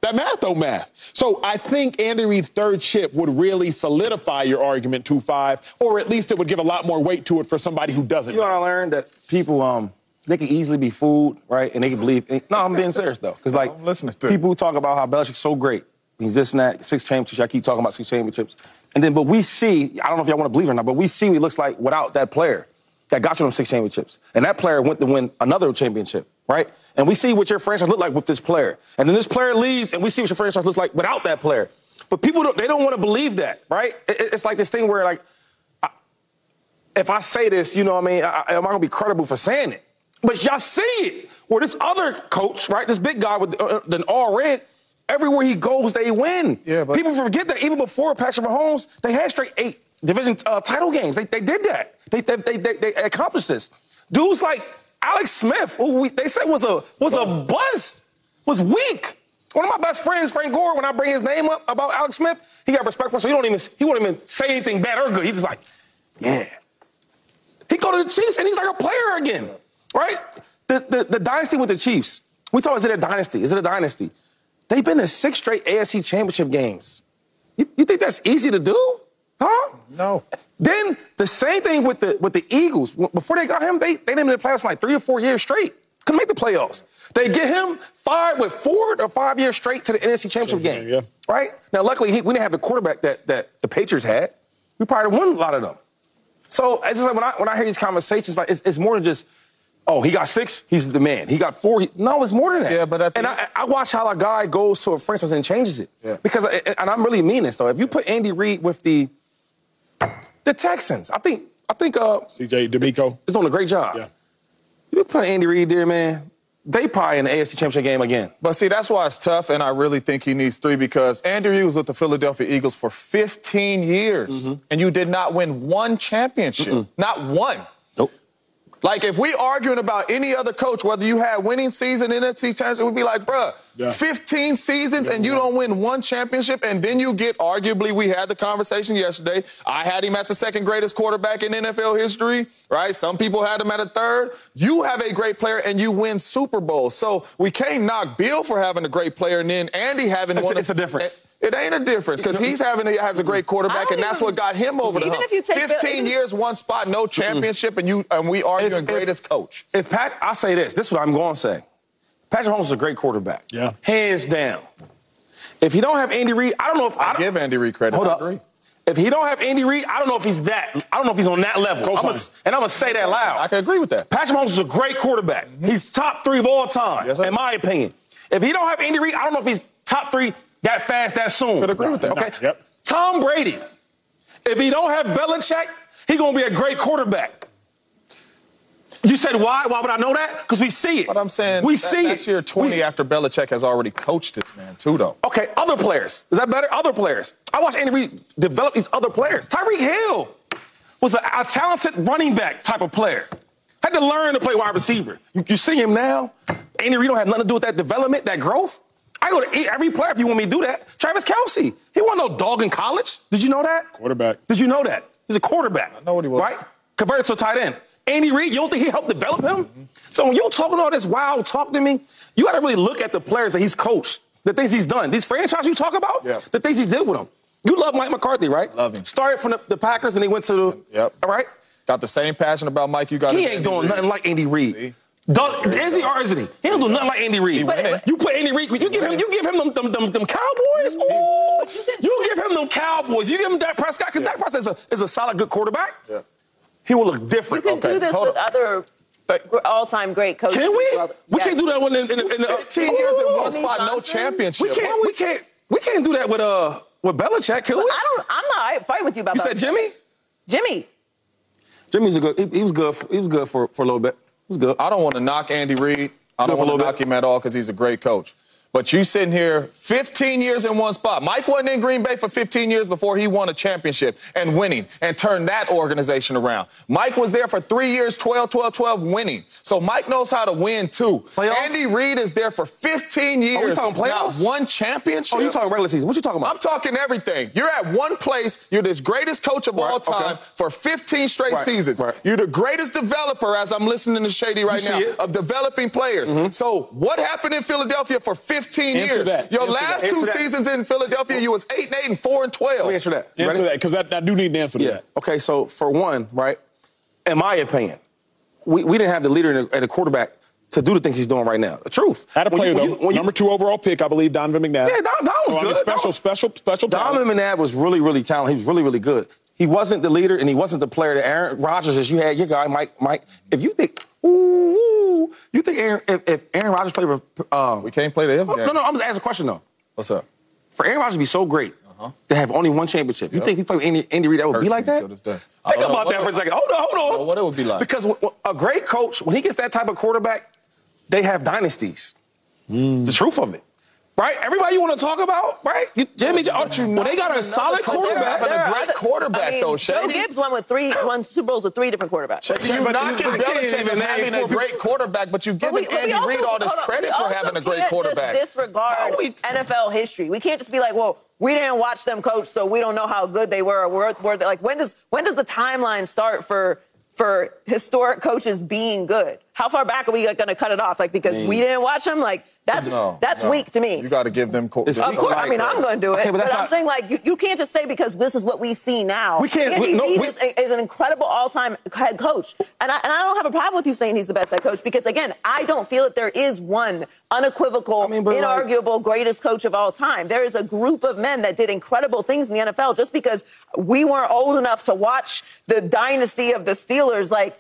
that math don't math. So I think Andy Reid's third chip would really solidify your argument 2-5, or at least it would give a lot more weight to it for somebody who doesn't. You know what I learned? That people, um, they can easily be fooled, right? And they can believe. No, I'm being serious though, because like I'm listening to people talk about how Belichick's so great. He's this and that, six championships. I keep talking about six championships, and then but we see. I don't know if y'all want to believe it or not, but we see what he looks like without that player that got you them six championships, and that player went to win another championship right? And we see what your franchise look like with this player. And then this player leaves, and we see what your franchise looks like without that player. But people, don't, they don't want to believe that, right? It's like this thing where, like, if I say this, you know what I mean, I, am I going to be credible for saying it? But y'all see it. Where this other coach, right, this big guy with uh, uh the all red, everywhere he goes, they win. Yeah, but People forget that even before Patrick Mahomes, they had straight eight division uh, title games. They, they did that. They, they, they, they, accomplished this. Dudes like Alex Smith, who we, they said was a was a bust, was weak. One of my best friends, Frank Gore, when I bring his name up about Alex Smith, he got respect for him, so he don't even he won't even say anything bad or good. He's just like, yeah. He go to the Chiefs and he's like a player again, right? The, the, the dynasty with the Chiefs. We talk, is it a dynasty? Is it a dynasty? They've been to six straight AFC championship games. You, you think that's easy to do? Huh? No. Then the same thing with the with the Eagles. Before they got him, they they didn't make the playoffs like three or four years straight. Couldn't make the playoffs. They get him fired with four or five years straight to the NFC Championship game. yeah. Right now, luckily he, we didn't have the quarterback that that the Patriots had. We probably won a lot of them. So it's just like when I when I hear these conversations, like it's, it's more than just. Oh, he got six. He's the man. He got four. He, no, it's more than that. Yeah, but the- and I, I watch how a guy goes to a franchise and changes it. Yeah. Because and I'm really mean this though. If you put Andy Reid with the the Texans, I think I think uh, CJ DeMeco. is doing a great job. Yeah. You put Andy Reid there, man. They probably in the AFC Championship game again. But see, that's why it's tough, and I really think he needs three because Andy Reid was with the Philadelphia Eagles for 15 years, and you did not win one championship. Not one. Like, if we arguing about any other coach, whether you had winning season, NFC championship, we'd be like, bruh, Yeah. 15 seasons and you don't win one championship, and then you get, arguably, we had the conversation yesterday. I had him as the second greatest quarterback in NFL history, right? Some people had him at a third. You have a great player and you win Super Bowl. So we can't knock Bill for having a great player and then Andy having It's- one. it's a difference. It ain't a difference because he's having a, has a great quarterback, and that's even- what got him over the even hump. if you take 15 even- years, one spot, no championship, and you and we arguing If- if- greatest coach. If Pat, I say this. This is what I'm going to say. Patrick Mahomes is a great quarterback. Yeah. Hands down. If he don't have Andy Reid, I don't know if I, I don't- give Andy Reid credit. Hold I up. agree. If he don't have Andy Reid, I don't know if he's that. I don't know if he's on that level. I'm Co-sign. gonna- and I'm gonna say that loud. I can agree with that. Patrick Mahomes is a great quarterback. Mm-hmm. He's top three of all time, Yes, in my opinion. If he don't have Andy Reid, I don't know if he's top three that fast, that soon. Could agree with that. Okay. Yep. Tom Brady. If he don't have Belichick, he gonna be a great quarterback. You said why? Why would I know that? Because we see it. But I'm saying we that- see that's it. year 20 We- after Belichick has already coached this man, too, though. Okay, other players. Is that better? Other players. I watched Andy Reid develop these other players. Tyreek Hill was a, a talented running back type of player. Had to learn to play wide receiver. You, you see him now. Andy Reid don't have nothing to do with that development, that growth. I go to eat every player if you want me to do that. Travis Kelce. He wasn't no dog in college. Did you know that? Quarterback. Did you know that? He's a quarterback. I know what he was. Right? Converted to a tight end. Andy Reid, you don't think he helped develop him? So when you're talking all this wild talk to me, you got to really look at the players that he's coached, the things he's done. These franchises you talk about, Yeah. the things he did with them. You love Mike McCarthy, right? Love him. Started from the, the Packers and he went to the. Yep. All right? Got the same passion about Mike you got. He ain't Andy doing Reid. nothing like Andy Reid. See? Doug, is he or isn't he? He don't do nothing like Andy Reid. You put Andy Reid, you give him, you give him them, them, them, them Cowboys. Ooh, you give him them Cowboys. You give him Dak Prescott because Dak Prescott is a, is a solid good quarterback. Yeah. He will look different. You can Okay, do this hold with on. other all-time great coaches. Can we? well. We Yes. can't do that one in, in, in, in 15 years in one Jimmy spot, no Johnson? championship. We can't. We can't. We can't do that with uh with Belichick. Can we? I don't. I'm not I fight with you about You that. said Jimmy. Jimmy. Jimmy's a good. He, he was good. For, he was good for, for a little bit. Was good. I don't want to knock Andy Reid. I don't want to knock him at all because he's a great coach. But you sitting here 15 years in one spot. Mike wasn't in Green Bay for 15 years before he won a championship and winning and turned that organization around. Mike was there for three years, 12, 12, 12, winning. So Mike knows how to win too. Playoffs? Andy Reid is there for 15 years. talking playoffs? Not one championship. Oh, you talking regular season? What you talking about? I'm talking everything. You're at one place. You're this greatest coach of Right, all time okay. for 15 straight Right, seasons. right. You're the greatest developer, as I'm listening to Shady right see now, of developing players. Mm-hmm. So what happened in Philadelphia for 15 Answer years? that. Your Answer last that. two Answer that. seasons in Philadelphia, you was 8 and 8 and 4 and 12. Let me answer that. You Answer ready? that, because I, I do need an answer to Yeah. that. Okay. So for one, right, in my opinion, we, we didn't have the leader and the, quarterback to do the things he's doing right now. The truth. Had a When player, you- when though. you- when Number two overall pick, I believe, Donovan McNabb. Yeah, Don, Don was So, I mean, good. special, Don- special, special talent. Donovan McNabb was really, really talented. He was really, really good. He wasn't the leader, and he wasn't the player that Aaron Rodgers is. You had your guy, Mike. Mike. If you think, ooh, you think Aaron, if, if Aaron Rodgers played with, um, We can't play the if oh, game. no, no, I'm just asking a question though. What's up? For Aaron Rodgers to be so great to have only one championship, you think if he played with Andy, Andy Reid, that would be like that? till this day. I Think about that for a second. Hold on, hold on. what it would be like. Because a great coach, when he gets that type of quarterback, they have dynasties. Hmm. The truth of it. Right? Everybody you want to talk about, right? You, Jimmy, But oh, you when they got a solid quarterback, having a great other- quarterback, I mean, though, Joe Gibbs won with three, won Super Bowls with three different quarterbacks. Shady, Yeah, you but knocking you can't Belichick even for having a great quarterback, but you But giving but we Andy Reid all this credit for having a great can't quarterback. Just disregard How we- NFL history. We can't just be like, well, we didn't watch them coach, so we don't know how good they were. Or were, were they, like when does when does the timeline start for for historic coaches being good? how far back are we going to cut it off? Like because we didn't watch them. Like that's No, that's no. weak to me. You got to give them. Co- It's Of weak. course, I mean, I'm going to do it. Okay, but but that's I'm not- saying, like, you, you can't just say because this is what we see now. We can't- Andy we- no, Reid we- is, is an incredible all-time head coach, and I, and I don't have a problem with you saying he's the best head coach because, again, I don't feel that there is one unequivocal, I mean, but, like- inarguable greatest coach of all time. There is a group of men that did incredible things in the NFL. Just because we weren't old enough to watch the dynasty of the Steelers, like.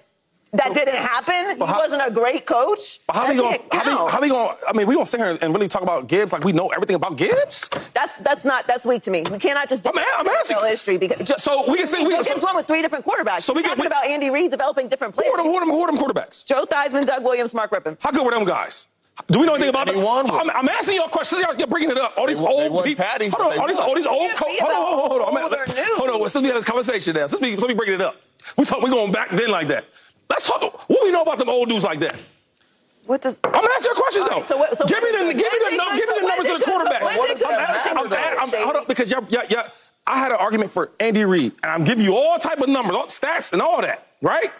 That didn't happen. He how- wasn't a great coach. But how are we gonna? can't How we, count. how we gonna? I mean, we gonna sit here and really talk about Gibbs like we know everything about Gibbs? That's that's not that's weak to me. We cannot just I'm a- I'm asking. NFL history because just, So we can say- we can- Joe Gibbs so- won with three different quarterbacks. So we We're can- talking we- about Andy Reid developing different Who players. are them? Who are them? Who are them quarterbacks? Joe Theismann, Doug Williams, Mark Rypien. How good were them guys? Do we know anything about They them? won I'm, I'm asking you a question. Y'all you're bringing it up. All these they old won people. Patty, hold on. All these, all these old. Can't Co- hold on, hold on, hold on. old or new. Hold on. Since we had this conversation now, since we, since we bringing it up, we talk. We going back then like that. Let's talk. What we know about them old dudes like that? What does? I'm asking you questions though. right, so what- so give me when the give me the did num- give me the numbers of the quarterbacks. when did good I'm asking- I'm matter, I'm- Hold on, because y'all, y'all, y'all, I had an argument for Andy Reid, and I'm giving you all type of numbers, all stats, and all that, right?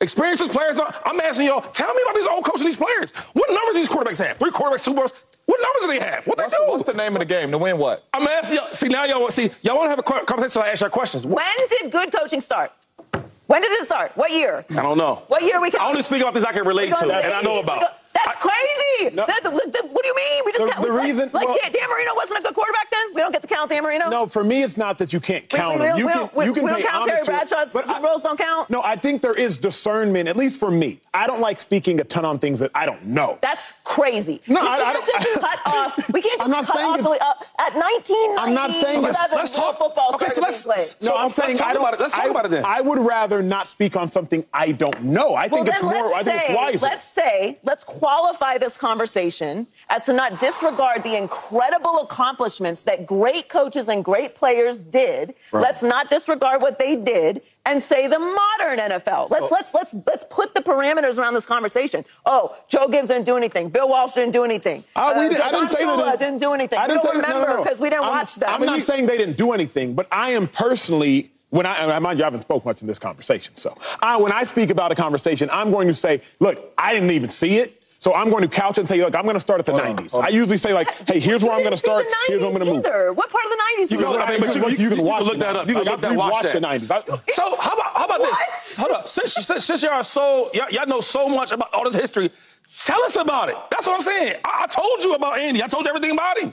Experiences, players. I'm asking y'all, tell me about these old coaches, and these players. What numbers these quarterbacks have? Three quarterbacks, two balls. What numbers do they have? What they what's, do? the, what's the name of the game to win what? I'm asking y'all. See now y'all want see y'all want to have a co- conversation. So I ask y'all questions. When did good coaching start? When did it start? What year? I don't know. What year we? Can? I only speak about things I can relate to, and I know 80s, we about. Go- That's I- crazy. No. That- the- the- what do you mean? We just The- count, the like, reason- like well- Dan, Dan Marino wasn't a good quarterback then. We don't get to count Dan Marino. No, for me, it's not that you can't count we, them. we, You can, we, you can we don't count Terry to Bradshaw's but I- Super Bowls. Don't count. No, I think there is discernment, at least for me. I don't like speaking a ton on things that I don't know. That's crazy. No, we I- I can't don't- just cut off. We can't just I'm not cut saying off the, uh, at 1997. I'm not saying it's- let's- let's talk- Football okay, so let's- so no, I'm let's saying I don't, about it. Let's talk about it then. I would rather not speak on something I don't know. I think it's more. I let's think say, it's wiser. let's say, let's qualify this conversation as to not disregard the incredible accomplishments that great coaches and great players did. Let's not disregard what they did and say the modern NFL. Let's let's let's let's put the parameters around this conversation. Oh, Joe Gibbs didn't do anything. Bill Walsh didn't do anything. Uh, we did, I didn't say that. didn't do anything. I didn't say don't that- no, remember no, no. because we didn't I'm, watch them. I'm not saying they didn't do anything, but I am personally. When I, mind you, I haven't spoke much in this conversation. So I, when I speak about a conversation, I'm going to say, look, I didn't even see it. So I'm going to couch it and say, look, I'm going to start at the Hold 90s. hold on. I usually say, like, hey, here's where I'm going to start. see the 90s Here's where I'm going to move. either. What part of the 90s You you can, I mean, but you, look- you, you can you watch look that up. You can look that, watch that. the 90s. I- So how about how about this? Hold up. Since, since, since y'all are so y'all, y'all know so much about all this history, tell us about it. That's what I'm saying. I, I told you about Andy. I told you everything about him.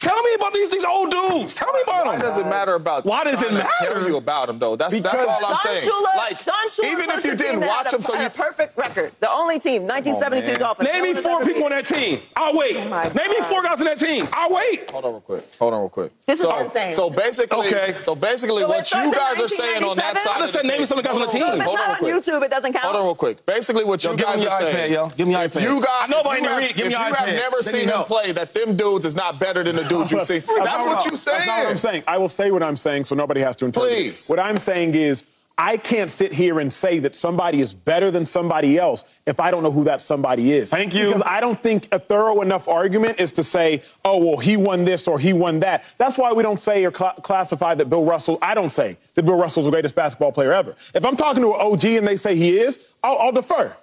Tell me about these these old dudes. Tell me about Why them. Why does it matter about? Why does it trying to matter? Tell you about them though. That's that's all I'm Don saying. Shula, like Don Shula even if you didn't watch them, so you perfect record. The only team, 1972 man. Dolphins. Name me four ever people on that team. I'll wait. Oh my Name me four guys on that team. I'll wait. Hold on real quick. Hold on real quick. This is so, insane. So basically, Okay. so basically, So what you guys are saying on that side I of just the said name table- some of the guys on the team. No, if it's Hold on real quick. YouTube, it doesn't count. Hold on real quick. Basically, what you Yo, give guys me are your saying. iPad, yo. Give me your iPad. You guys, I know about if you Andy have- Reid. Give me if your you have never seen him play, that them dudes is not better than the dudes you've seen. That's what you saying. That's not what I'm saying. I will say what I'm saying so nobody has to interpret. it. Please. What I'm saying is I can't sit here and say that somebody is better than somebody else if I don't know who that somebody is. Thank you. Because I don't think a thorough enough argument is to say, oh, well, he won this or he won that. That's why we don't say or cl- classify that Bill Russell, I don't say that Bill Russell's the greatest basketball player ever. If I'm talking to an OG and they say he is, I'll, I'll defer.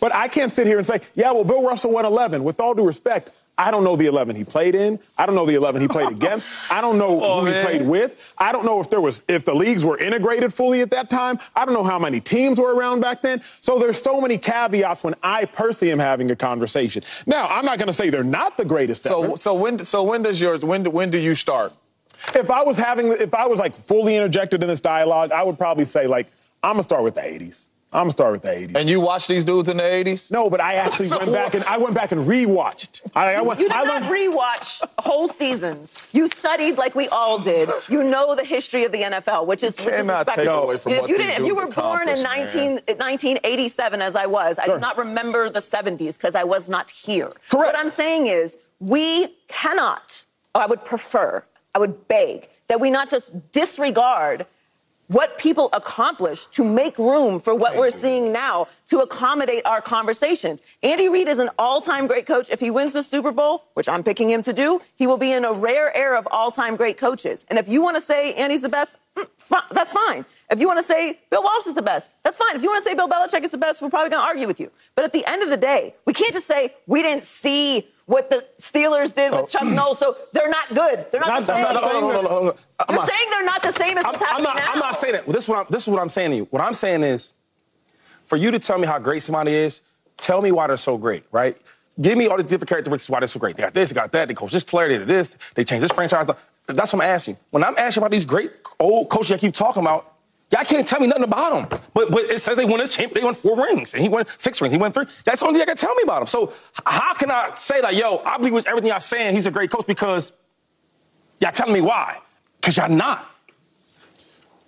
But I can't sit here and say, yeah, well, Bill Russell won 11. With all due respect, I don't know the 11 he played in. I don't know the 11 he played against. I don't know Oh, who he man. played with. I don't know if there was if the leagues were integrated fully at that time. I don't know how many teams were around back then. So there's so many caveats when I personally am having a conversation. Now, I'm not going to say they're not the greatest So ever. so when so when does yours when when do you start? If I was having if I was like fully interjected in this dialogue, I would probably say like I'm going to start with the 80s. I'm going to start with the 80s. And you watch these dudes in the 80s? no, but I actually So went back and I went back and rewatched. I, I went, You did I not learned- rewatch whole seasons. You studied like we all did. You know the history of the NFL, which is, which is cannot take away from if what you these didn't, if you were born in 19, 1987, as I was, I Sure. do not remember the 70s because I was not here. Correct. What I'm saying is, we cannot. Or I would prefer. I would beg that we not just disregard what people accomplished to make room for what we're seeing now to accommodate our conversations. Andy Reid is an all-time great coach. If he wins the Super Bowl, which I'm picking him to do, he will be in a rare era of all-time great coaches. And if you want to say Andy's the best, mm, that's fine. If you want to say Bill Walsh is the best, that's fine. If you want to say Bill Belichick is the best, we're probably going to argue with you. But at the end of the day, we can't just say we didn't see what the Steelers did with Chuck Knowles, so they're not good. They're not, Not- the same. not- not- Hold on, hold on, hold on. I'm You're not- saying they're not the same as I'm, what's I'm not. now. I'm not saying that. This is what I'm. This is what I'm saying to you. What I'm saying is, for you to tell me how great somebody is, tell me why they're so great, right? Give me all these different characteristics why they're so great. They got this, they got that. They coach this player, they did this. They changed this franchise. That's what I'm asking. When I'm asking about these great old coaches I keep talking about, y'all can't tell me nothing about them. But but it says they won a champ. They won four rings, and he won six rings. He won three. That's the only thing I can tell me about him. So how can I say like, yo, I believe with everything y'all saying, he's a great coach because y'all telling me why? Because y'all not.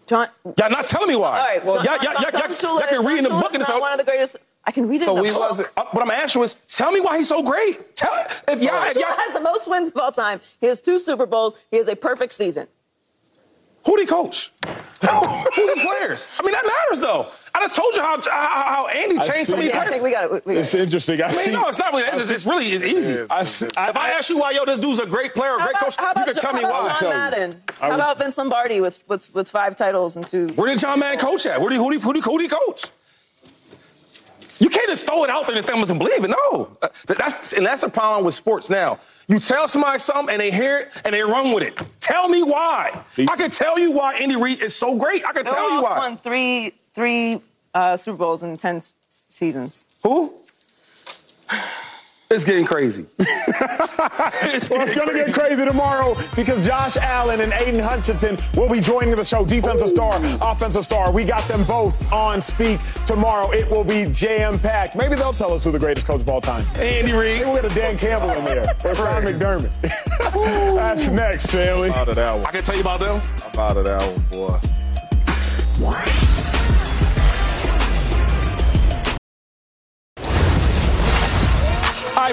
John, Y'all not telling me why. all right. Well, y'all, y'all, y'all, y'all, John y'all, can read in the book Shula's and it's one of the greatest. I can read it So in the we book. wasn't- Uh, what I'm asking is, tell me why he's so great. Tell if y'all, if y'all has the most wins of all time. He has two Super Bowls. He has a perfect season. who do he coach? Who's his players? I mean, that matters though. I just told you how how, how Andy changed so many Yeah, I think we got it. It's interesting. I, I mean, see. no, it's not really. It's, just, it's really it's easy. is. I, see- I, if I ask you why, yo, this dude's a great player, a great about, coach, you about, can tell me why. John tell you. Madden? I How would- about Vince Lombardi with, with, with five titles and two? Where did John Madden coach at? Where did who did who did, who did he coach? You can't just throw it out there and stand and believe it. No, Uh, that's and that's the problem with sports now. You tell somebody something and they hear it and they run with it. Tell me why. I can tell you why Andy Reid is so great. I can Bill tell you Walsh why. won three three uh, Super Bowls in ten s- seasons. Who? It's getting crazy. it's Well, it's going to get crazy tomorrow because Josh Allen and Aidan Hutchinson will be joining the show. Defensive star, offensive star. We got them both on speak tomorrow. It will be jam packed. Maybe they'll tell us who the greatest coach of all time. Andy Reid. Maybe we'll get a Dan Campbell in there or Ron McDermott. That's next, Stanley. Out of that one. I can tell you about them. I'm out of that one, boy.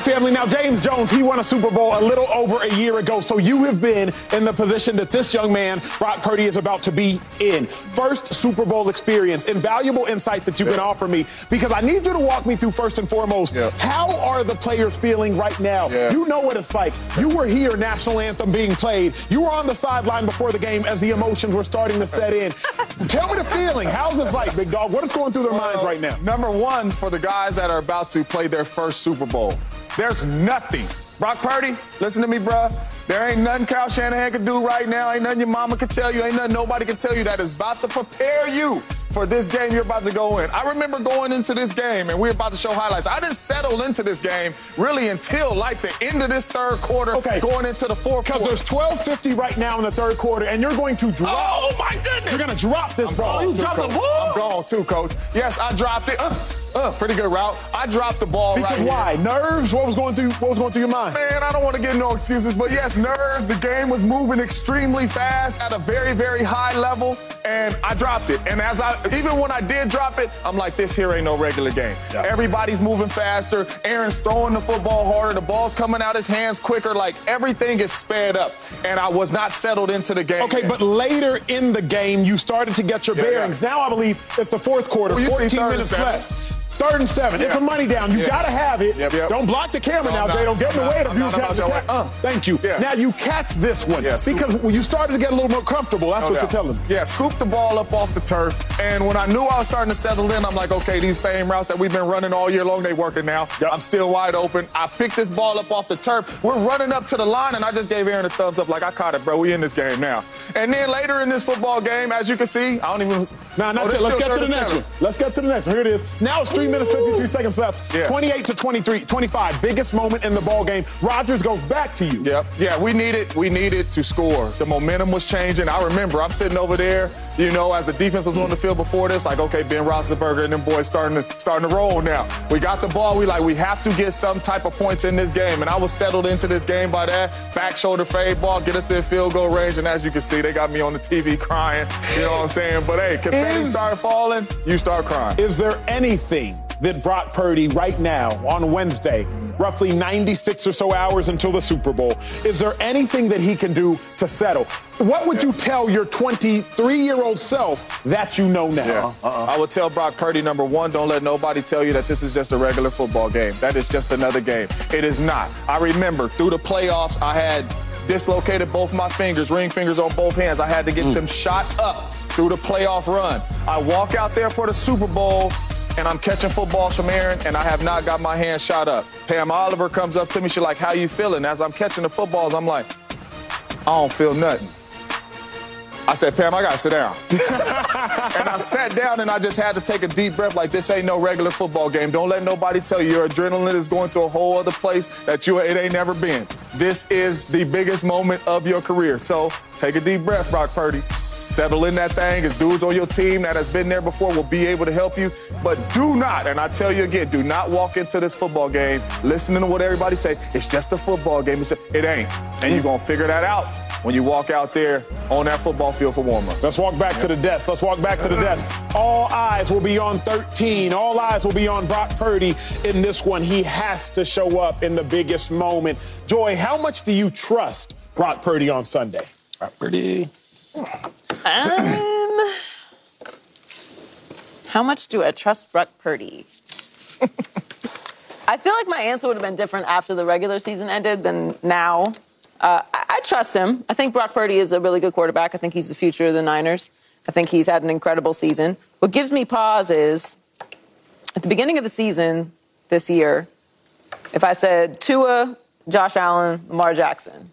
Family. Now, James Jones, he won a Super Bowl a little over a year ago. So you have been in the position that this young man, Brock Purdy, is about to be in. First Super Bowl experience, invaluable insight that you can offer me because I need you to walk me through first and foremost. Yeah. How are the players feeling right now? Yeah. You know what it's like. You were here, national anthem being played. You were on the sideline before the game as the emotions were starting to set in. Tell me the feeling. How's it like, big dog? What is going through their minds uh, right now? Number one, for the guys that are about to play their first Super Bowl, there's nothing. Brock Purdy, listen to me, bruh. There ain't nothing Kyle Shanahan can do right now. Ain't nothing your mama can tell you. Ain't nothing nobody can tell you that is about to prepare you for this game you're about to go in. I remember going into this game and we are about to show highlights. I didn't settle into this game really until like the end of this third quarter, Okay. going into the fourth Because there's 12:50 right now in the third quarter, and you're going to drop. Oh my goodness! You're going to drop this ball. gone, too, dropped the ball? I'm gone too, coach. Yes, I dropped it. Uh, uh, pretty good route. I dropped the ball Because right here. why? Nerves? What was going through? What was going through your mind? Man, I don't want to get no excuses, but yes, nerves. The game was moving extremely fast at a very, very high level, and I dropped it. And as I, even when I did drop it, I'm like, this here ain't no regular game. Yeah. Everybody's moving faster. Aaron's throwing the football harder. The ball's coming out his hands quicker. Like everything is sped up, and I was not settled into the game. Okay, but later in the game, you started to get your Yeah, bearings. yeah. Now I believe it's the fourth quarter, Well, 14 minutes seven. left. Third and seven. It's Yeah. a money down. You Yeah. got to have it. Yep, yep. Don't block the camera No, now, Jay. Don't get in the way of you not catch the your catch. way. Uh. Thank you. Yeah. Now you catch this one Yeah, because when you started to get a little more comfortable. That's No what doubt. you're telling me. Yeah, scoop the ball up off the turf. And when I knew I was starting to settle in, I'm like, okay, these same routes that we've been running all year long, they working now. Yep. I'm still wide open. I picked this ball up off the turf. We're running up to the line, and I just gave Aaron a thumbs up, like I caught it, bro. We in this game now. And then later in this football game, as you can see, I don't even. Now, not Oh, yet. Let's get to the next seven. one. Let's get to the next one. Here it is. Now it's three minutes, 53 seconds left. Yeah. 28 to 23, 25. Biggest moment in the ball game. Rodgers goes back to you. Yep. Yeah, we needed we needed to score. The momentum was changing. I remember I'm sitting over there, you know, as the defense was on the field before this, like, okay, Ben Roethlisberger and them boys starting to starting to roll now. We got the ball. We like we have to get some type of points in this game, and I was settled into this game by that back shoulder fade ball, get us in field goal range, and as you can see, they got me on the TV crying. You know what I'm saying? But hey, confetti Is- started falling, you start crying. Is there anything than Brock Purdy right now on Wednesday, roughly 96 or so hours until the Super Bowl. Is there anything that he can do to settle? What would you tell your 23 year old self that you know now? Yeah. Uh-uh. I would tell Brock Purdy, number one, don't let nobody tell you that this is just a regular football game. That is just another game. It is not. I remember through the playoffs, I had dislocated both my fingers, ring fingers on both hands. I had to get mm. them shot up through the playoff run. I walk out there for the Super Bowl and I'm catching footballs from Aaron, and I have not got my hand shot up. Pam Oliver comes up to me. She's like, "How you feeling?" As I'm catching the footballs, I'm like, "I don't feel nothing." I said, Pam, I gotta sit down. and I sat down and I just had to take a deep breath like this ain't no regular football game. Don't let nobody tell you your adrenaline is going to a whole other place that you it ain't never been. This is the biggest moment of your career. So take a deep breath, Brock Purdy. Settle in that thing. As dudes on your team that has been there before will be able to help you. But do not, and I tell you again, do not walk into this football game listening to what everybody say. It's just a football game. Just, it ain't. And you're going to figure that out when you walk out there on that football field for warm up. Let's walk back to the desk. Let's walk back to the desk. All eyes will be on 13. All eyes will be on Brock Purdy in this one. He has to show up in the biggest moment. Joy, how much do you trust Brock Purdy on Sunday? Brock Purdy. Um, how much do I trust Brock Purdy? I feel like my answer would have been different after the regular season ended than now. Uh, I, I, trust him. I think Brock Purdy is a really good quarterback. I think he's the future of the Niners. I think he's had an incredible season. What gives me pause is at the beginning of the season this year, if I said Tua, Josh Allen, Lamar Jackson,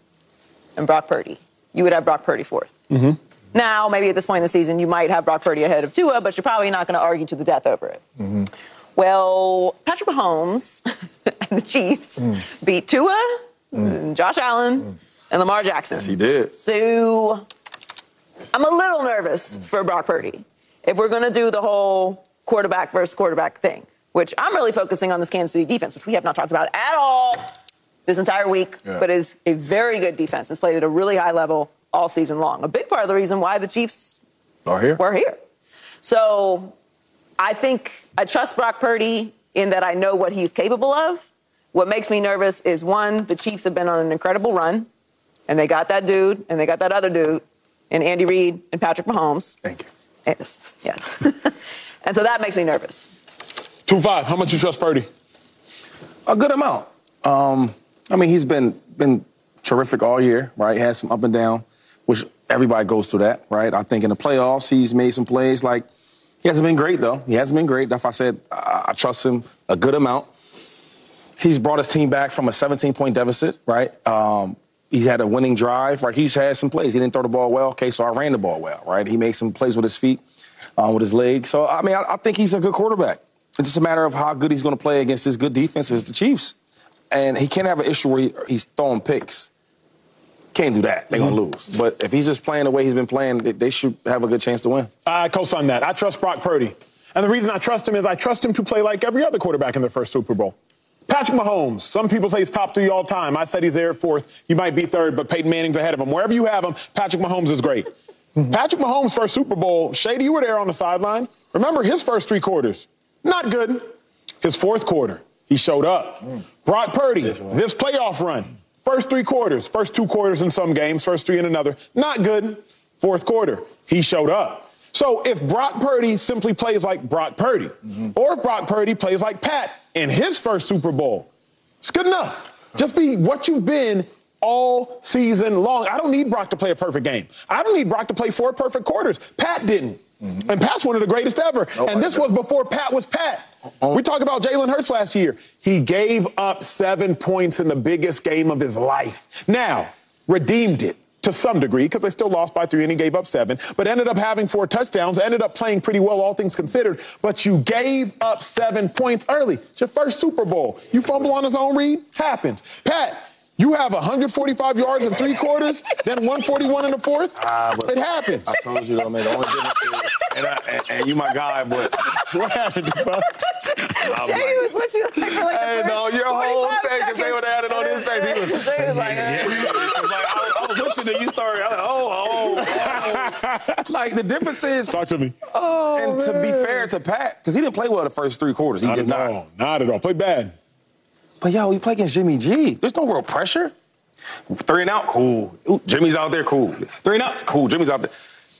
and Brock Purdy, you would have Brock Purdy 4th mm-hmm. Now, maybe at this point in the season, you might have Brock Purdy ahead of Tua, but you're probably not going to argue to the death over it. Mm-hmm. Well, Patrick Mahomes and the Chiefs mm. beat Tua mm. Josh Allen, mm. and Lamar Jackson. Yes, he did. So I'm a little nervous mm. for Brock Purdy. If we're going to do the whole quarterback versus quarterback thing, which I'm really focusing on this Kansas City defense, which we have not talked about at all this entire week, yeah. but is a very good defense. It's played at a really high level all season long. A big part of the reason why the Chiefs are here. Were here. So I think I trust Brock Purdy in that I know what he's capable of. What makes me nervous is one, the Chiefs have been on an incredible run, and they got that dude, and they got that other dude, and Andy Reid and Patrick Mahomes. Thank you. Yes, yes. and so that makes me nervous. Two five. How much you trust Purdy? A good amount. Um, I mean, he's been been terrific all year, right? He has some up and down, which everybody goes through that, right? I think in the playoffs he's made some plays. Like he hasn't been great though. He hasn't been great. That's why I said I, I trust him a good amount. He's brought his team back from a 17 point deficit, right? Um, he had a winning drive, right? He's had some plays. He didn't throw the ball well. Okay, so I ran the ball well, right? He made some plays with his feet, uh, with his legs. So, I mean, I, I, think he's a good quarterback. It's just a matter of how good he's going to play against this good defense as the Chiefs. And he can't have an issue where he, he's throwing picks. Can't do that. They're mm-hmm. going to lose. But if he's just playing the way he's been playing, they, they should have a good chance to win. I co sign that. I trust Brock Purdy. And the reason I trust him is I trust him to play like every other quarterback in their first Super Bowl. Patrick Mahomes. Some people say he's top three all time. I said he's there fourth. You might be third, but Peyton Manning's ahead of him. Wherever you have him, Patrick Mahomes is great. Mm-hmm. Patrick Mahomes' first Super Bowl, Shady, you were there on the sideline. Remember his first three quarters? Not good. His fourth quarter, he showed up. Mm. Brock Purdy, this playoff run, first three quarters, first two quarters in some games, first three in another, not good. Fourth quarter, he showed up. So if Brock Purdy simply plays like Brock Purdy, mm-hmm. or if Brock Purdy plays like Pat in his first Super Bowl, it's good enough. Just be what you've been all season long. I don't need Brock to play a perfect game. I don't need Brock to play four perfect quarters. Pat didn't. Mm-hmm. And Pat's one of the greatest ever. Oh and this was before Pat was Pat. Oh. We talked about Jalen Hurts last year. He gave up seven points in the biggest game of his life. Now, redeemed it to some degree because they still lost by three and he gave up seven, but ended up having four touchdowns, ended up playing pretty well, all things considered. But you gave up seven points early. It's your first Super Bowl. You fumble on his own read, happens. Pat, you have 145 yards in three quarters, then 141 in the fourth. Uh, it happens. I told you though, man. The only difference is, and, I, and, and, you my guy, but what happened, bro? Jay was what you like for like Hey, no, your whole take, if they would have had it on his face, he was. Was like, yeah, yeah. like I, I was with you, then you started. I was like, oh, oh, oh. like the difference is, Talk to me. Oh, and to be fair to Pat, because he didn't play well the first three quarters. He Not did at not. all. Not at all. Play bad. But yo, he played against Jimmy G. There's no real pressure. Three and out, cool. Ooh, Jimmy's out there, cool. Three and out, cool. Jimmy's out there.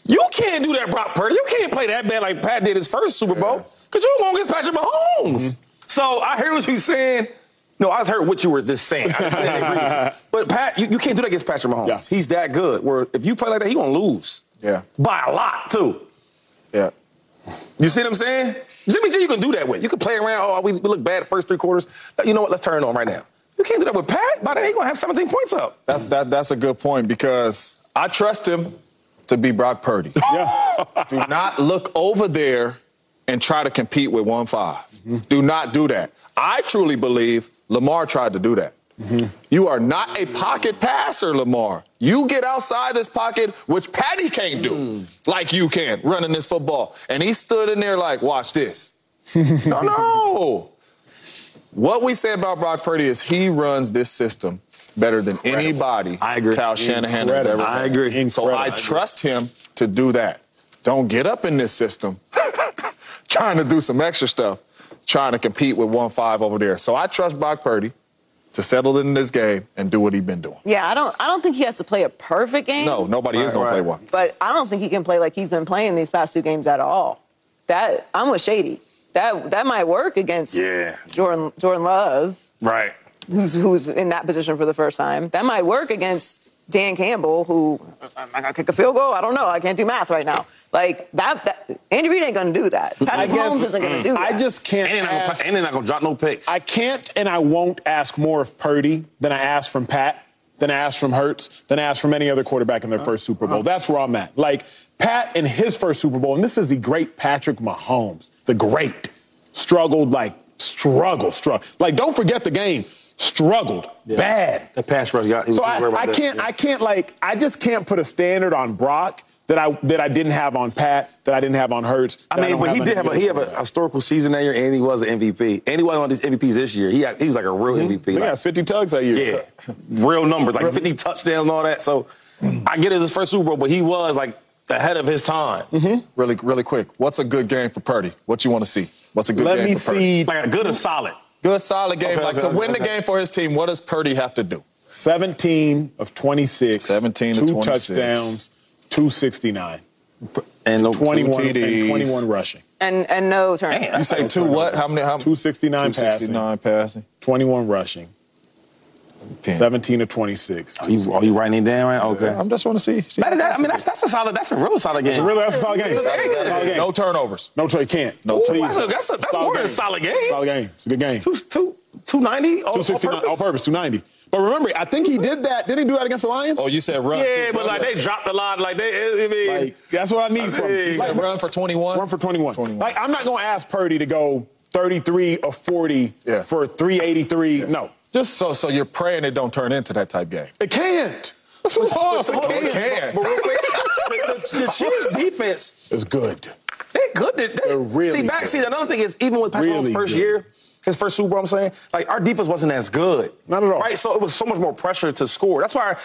You can't do that, Brock Purdy. You can't play that bad like Pat did his first Super Bowl because you're going against Patrick Mahomes. Mm-hmm. So I hear what you're saying. No, I just heard what you were just saying. I agree with you. But Pat, you, you can't do that against Patrick Mahomes. Yeah. He's that good. Where if you play like that, he gonna lose. Yeah. By a lot too. Yeah. You see what I'm saying? Jimmy G, you can do that with. You can play around. Oh, we, we look bad the first three quarters. Uh, you know what? Let's turn it on right now. You can't do that with Pat. By then, he gonna have 17 points up. That's that. That's a good point because I trust him to be Brock Purdy. Yeah. do not look over there and try to compete with one five. Mm-hmm. Do not do that. I truly believe Lamar tried to do that. You are not a pocket passer, Lamar. You get outside this pocket, which Patty can't do, mm. like you can, running this football. And he stood in there like, watch this. no, no. What we say about Brock Purdy is he runs this system better than anybody I agree. Kyle Shanahan has ever. Incredible. I had. agree. So I Incredible. trust him to do that. Don't get up in this system trying to do some extra stuff, trying to compete with one five over there. So I trust Brock Purdy to settle in this game and do what he's been doing. Yeah, I don't. I don't think he has to play a perfect game. No, nobody is going to play one. But I don't think he can play like he's been playing these past two games at all. That I'm with Shady. That that might work against Yeah. Jordan Jordan Love, Right. who's who's in that position for the first time. That might work against Dan Campbell, who am I gonna kick a field goal? I don't know. I can't do math right now. Like that. that Andy Reid ain't gonna do that. Patrick guess- Mahomes isn't gonna do that. I just can't And they're, not gonna, ask. and they're not gonna drop no picks. I can't and I won't ask more of Purdy than I asked from Pat, than I asked from Hurts, than I asked from any other quarterback in their first Super Bowl. Uh-huh. That's where I'm at. Like Pat in his first Super Bowl, and this is the great Patrick Mahomes, the great, struggled like struggle, struggle. Like don't forget the game, struggled bad. the pass rush got. he So was I, I can't, I can't like, I just can't put a standard on Brock that I that I didn't have on Pat, that I didn't have on Hurts. I mean, don't but he did have a, he other have a historical season that year, and he was an MVP. And he wasn't on these MVPs this year. He had, he was like a real hmm? MVP. He like- got 50 tugs that year. Yeah, real numbers, like 50 touchdowns and all that. So I get it, his first Super Bowl, but he was like ahead of his time. Hmm? Really, really quick. What's a good game for Purdy? What you want to see? What's a good Let game me for Purdy? see Like a good or solid. Good, solid game. Okay, like okay, to win okay, the game for his team, what does Purdy have to do? 17 of 26. 17 to two 26. touchdowns, 269. And no 21, Two and 21 rushing. and and no turn. You say two what? How many? How, 269 269 passing. 21 rushing. Pin. 17 to 26. Are you, are you writing it down right? Okay. I'm just want to see. see That- that- I mean, that's that's a solid. That's a real solid game. So really, that's a solid game. Solid game. no turnovers. No, you can't. No Ooh, please. that's a- that's a- that's Solid more than a game. solid game. Solid game. It's a good game. Two two two ninety. 269 on purpose, 290. But remember, I think he did that. Didn't he do that against the Lions? Oh, you said run. Yeah, too, but like they dropped a lot. Like they, I mean, Like, that's what I need from mean, him. You said Like, run for 21. Run for 21. 21. Like, I'm not going to ask Purdy to go 33 or 40 Yeah. for 383. No. Just So, so you're praying it don't turn into that type game. it can't. That's what lost. It It can't. can. But real quick, the, the Chiefs defense, It's good. they good. They, They're really see back. good. See another thing is even with Patrick Mahomes' Really first good. year, his first Super Bowl, I'm saying like our defense wasn't as good. Not at all. Right. So it was so much more pressure to score. That's why.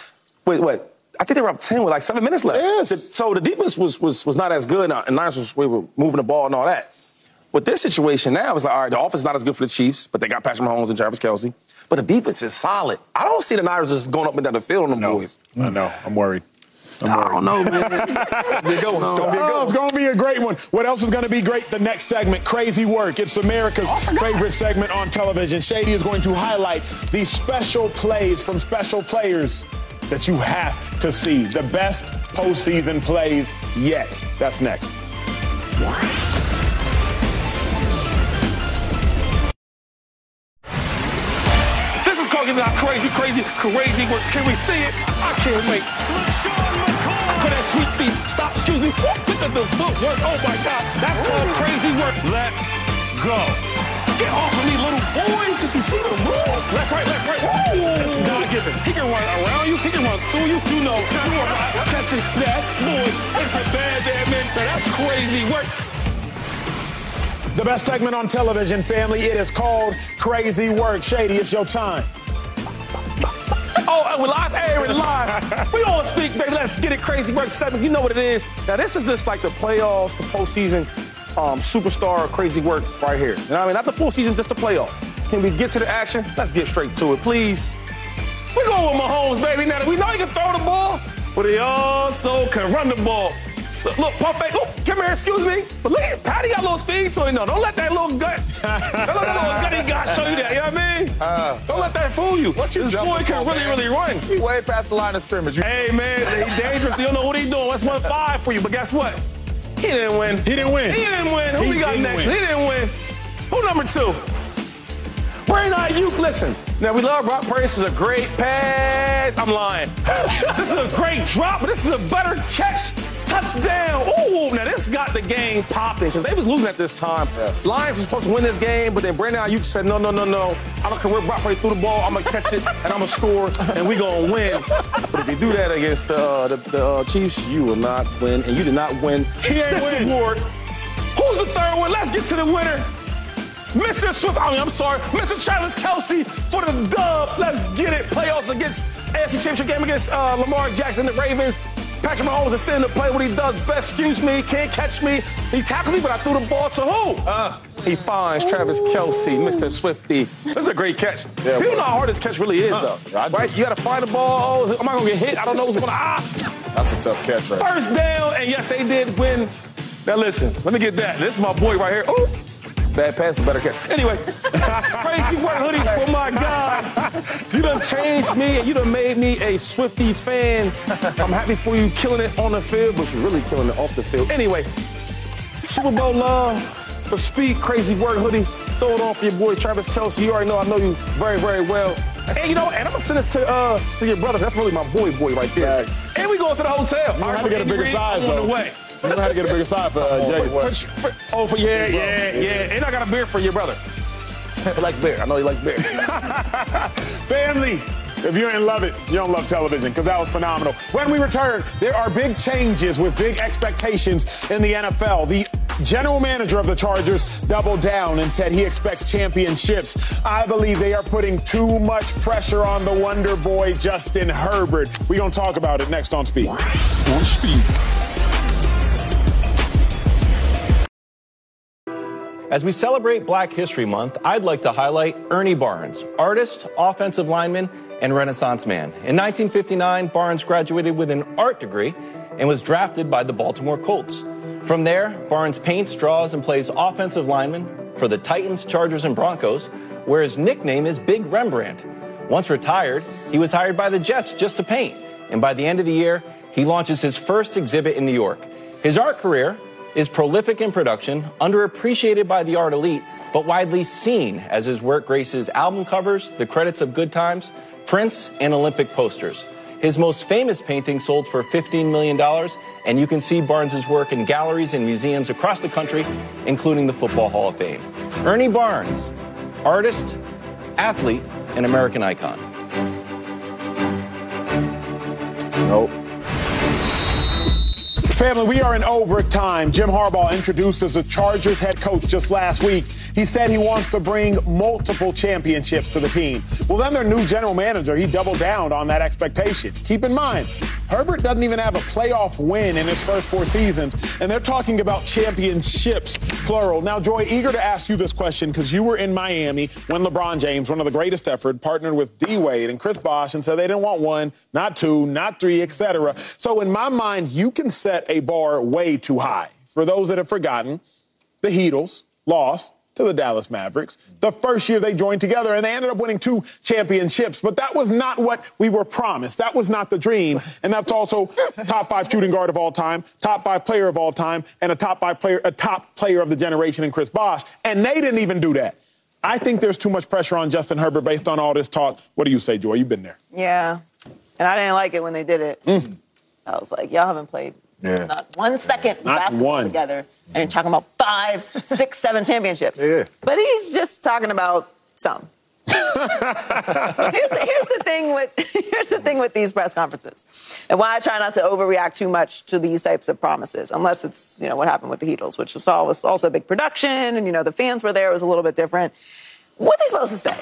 Wait, what? I think they were up ten with like seven minutes left. Yes. The- so the defense was was was not as good, and Niners was we were moving the ball and all that. With this situation now, it's like all right, the offense is not as good for the Chiefs, but they got Patrick Mahomes and Travis Kelce. But the defense is solid. I don't see the Niners just going up and down the field on them No. boys. I know. I'm worried. I don't know, man. It's gonna be a oh, good Oh, it's going to be a great one. What else is going to be great? The next segment, Crazy Work. It's America's oh, favorite segment on television. Shady is going to highlight these special plays from special players that you have to see. The best postseason plays yet. That's next. Is called giving crazy, crazy, crazy work. Can we see it? I can't wait. Put that sweet feet. Stop, excuse me. Look at the footwork. Oh my God. That's called crazy work. Let's go. Get off of me, little boy. Did you see the moves? Left, right, left, right. Whoa. That's God given. He can run around you. He can run through you. You know, you are not catching that boy. It's a bad, bad man. Now that's crazy work. The best segment on television, family. It is called Crazy Work. Shady, it's your time. Oh, Oh, we live, hey, we live. We all speak, baby. Let's get it crazy. Work seven. You know what it is. Now this is just like the playoffs, the postseason, um, superstar crazy work right here. You know what I mean? Not the full season, just the playoffs. Can we get to the action? Let's get straight to it, please. We going with Mahomes, baby. Now we know he can throw the ball, but he also can run the ball. Look, look perfect. Oh, come here, excuse me. But look, Patty got a little speed to him. No, don't let that little gut, don't let that little gut he got show you that. You know what I mean? Uh, don't let that fool you. What you this boy can really, man? really run. He way past the line of scrimmage. You- Hey, man, he dangerous. You don't know what he doing. That's one five for you. But guess what? He didn't win. He didn't win. He didn't win. Who He we got next? win. He didn't win. Who number two? Brandon Aiyuk, listen. Now we love Brock Purdy. This is a great pass. I'm lying. this is a great drop, but this is a better catch. Touchdown. Ooh, now this got the game popping because they was losing at this time. Lions was supposed to win this game, but then Brandon Aiyuk said, no, no, no, no. I don't care where Brock Purdy threw the ball. I'm going to catch it, and I'm going to score, and we going to win. But if you do that against uh, the, the uh, Chiefs, you will not win, and you did not win He ain't this win. award. Who's the third one? Let's get to the winner. Mr. Swift, I mean, I'm sorry, Mr. Travis Kelce for the dub. Let's get it. Playoffs against AFC Championship game against uh, Lamar Jackson, the Ravens. Patrick Mahomes is standing to play what he does best. Excuse me, can't catch me. He tackled me, but I threw the ball to who? Uh, he finds Travis Kelce, Mr. Swifty. This is a great catch. Yeah, People know how hard this catch really is, Uh, though. Right? You got to find the ball. Oh, am I going to get hit? I don't know what's going to. Ah! That's a tough catch, right? First down, and yes, they did win. Now listen, let me get that. This is my boy right here. Ooh. Bad pass, but better catch. Anyway, crazy work hoodie for my God. You done changed me and you done made me a Swifty fan. I'm happy for you killing it on the field, but you're really killing it off the field. Anyway, Super Bowl love for speed, crazy work hoodie. Throw it on for your boy Travis Kelce. You already know I know you very, very well. And you know, and I'm gonna send this to uh to your brother. That's really my boy, boy right there. Facts. And we going to the hotel. You have to get a bigger size, on though. the way. You know how to get a bigger side for uh, Jay. For- for- oh, for yeah, yeah, yeah. And I got a beer for your brother. He likes beer. I know he likes beer. Family, if you ain't love it, you don't love television because that was phenomenal. When we return, there are big changes with big expectations in the NFL. The general manager of the Chargers doubled down and said he expects championships. I believe they are putting too much pressure on the Wonder Boy, Justin Herbert. We're going to talk about it next on Speak. on speed. As we celebrate Black History Month, I'd like to highlight Ernie Barnes, artist, offensive lineman, and Renaissance man. In 1959, Barnes graduated with an art degree and was drafted by the Baltimore Colts. From there, Barnes paints, draws, and plays offensive lineman for the Titans, Chargers, and Broncos, where his nickname is Big Rembrandt. Once retired, he was hired by the Jets just to paint, and by the end of the year, he launches his first exhibit in New York. His art career is prolific in production, underappreciated by the art elite, but widely seen as his work graces album covers, the credits of Good Times, prints, and Olympic posters. His most famous painting sold for $15 million, and you can see Barnes' work in galleries and museums across the country, including the Football Hall of Fame. Ernie Barnes, artist, athlete, and American icon. Nope. Family, we are in overtime. Jim Harbaugh introduced as a Chargers head coach just last week. He said he wants to bring multiple championships to the team. Well, then their new general manager, he doubled down on that expectation. Keep in mind, Herbert doesn't even have a playoff win in his first four seasons, and they're talking about championships, plural. Now, Joy, eager to ask you this question because you were in Miami when LeBron James, one of the greatest ever, partnered with D Wade and Chris Bosh and said they didn't want one, not two, not three, etc. So, in my mind, you can set a bar way too high. For those that have forgotten, the Heatles lost to the Dallas Mavericks the first year they joined together, and they ended up winning two championships. But that was not what we were promised. That was not the dream. And that's also top five shooting guard of all time, top five player of all time, and a top five player, a top player of the generation in Chris Bosh. And they didn't even do that. I think there's too much pressure on Justin Herbert based on all this talk. What do you say, Joy? You've been there. Yeah. And I didn't like it when they did it. Mm. I was like, y'all haven't played Yeah. not one second Not basketball one. together. And you're talking about five, six, seven championships. Yeah. But he's just talking about some. here's, here's the thing with here's the thing with these press conferences, and why I try not to overreact too much to these types of promises, unless it's you know what happened with the Heatles, which was always also a big production, and you know the fans were there, it was a little bit different. What's he supposed to say?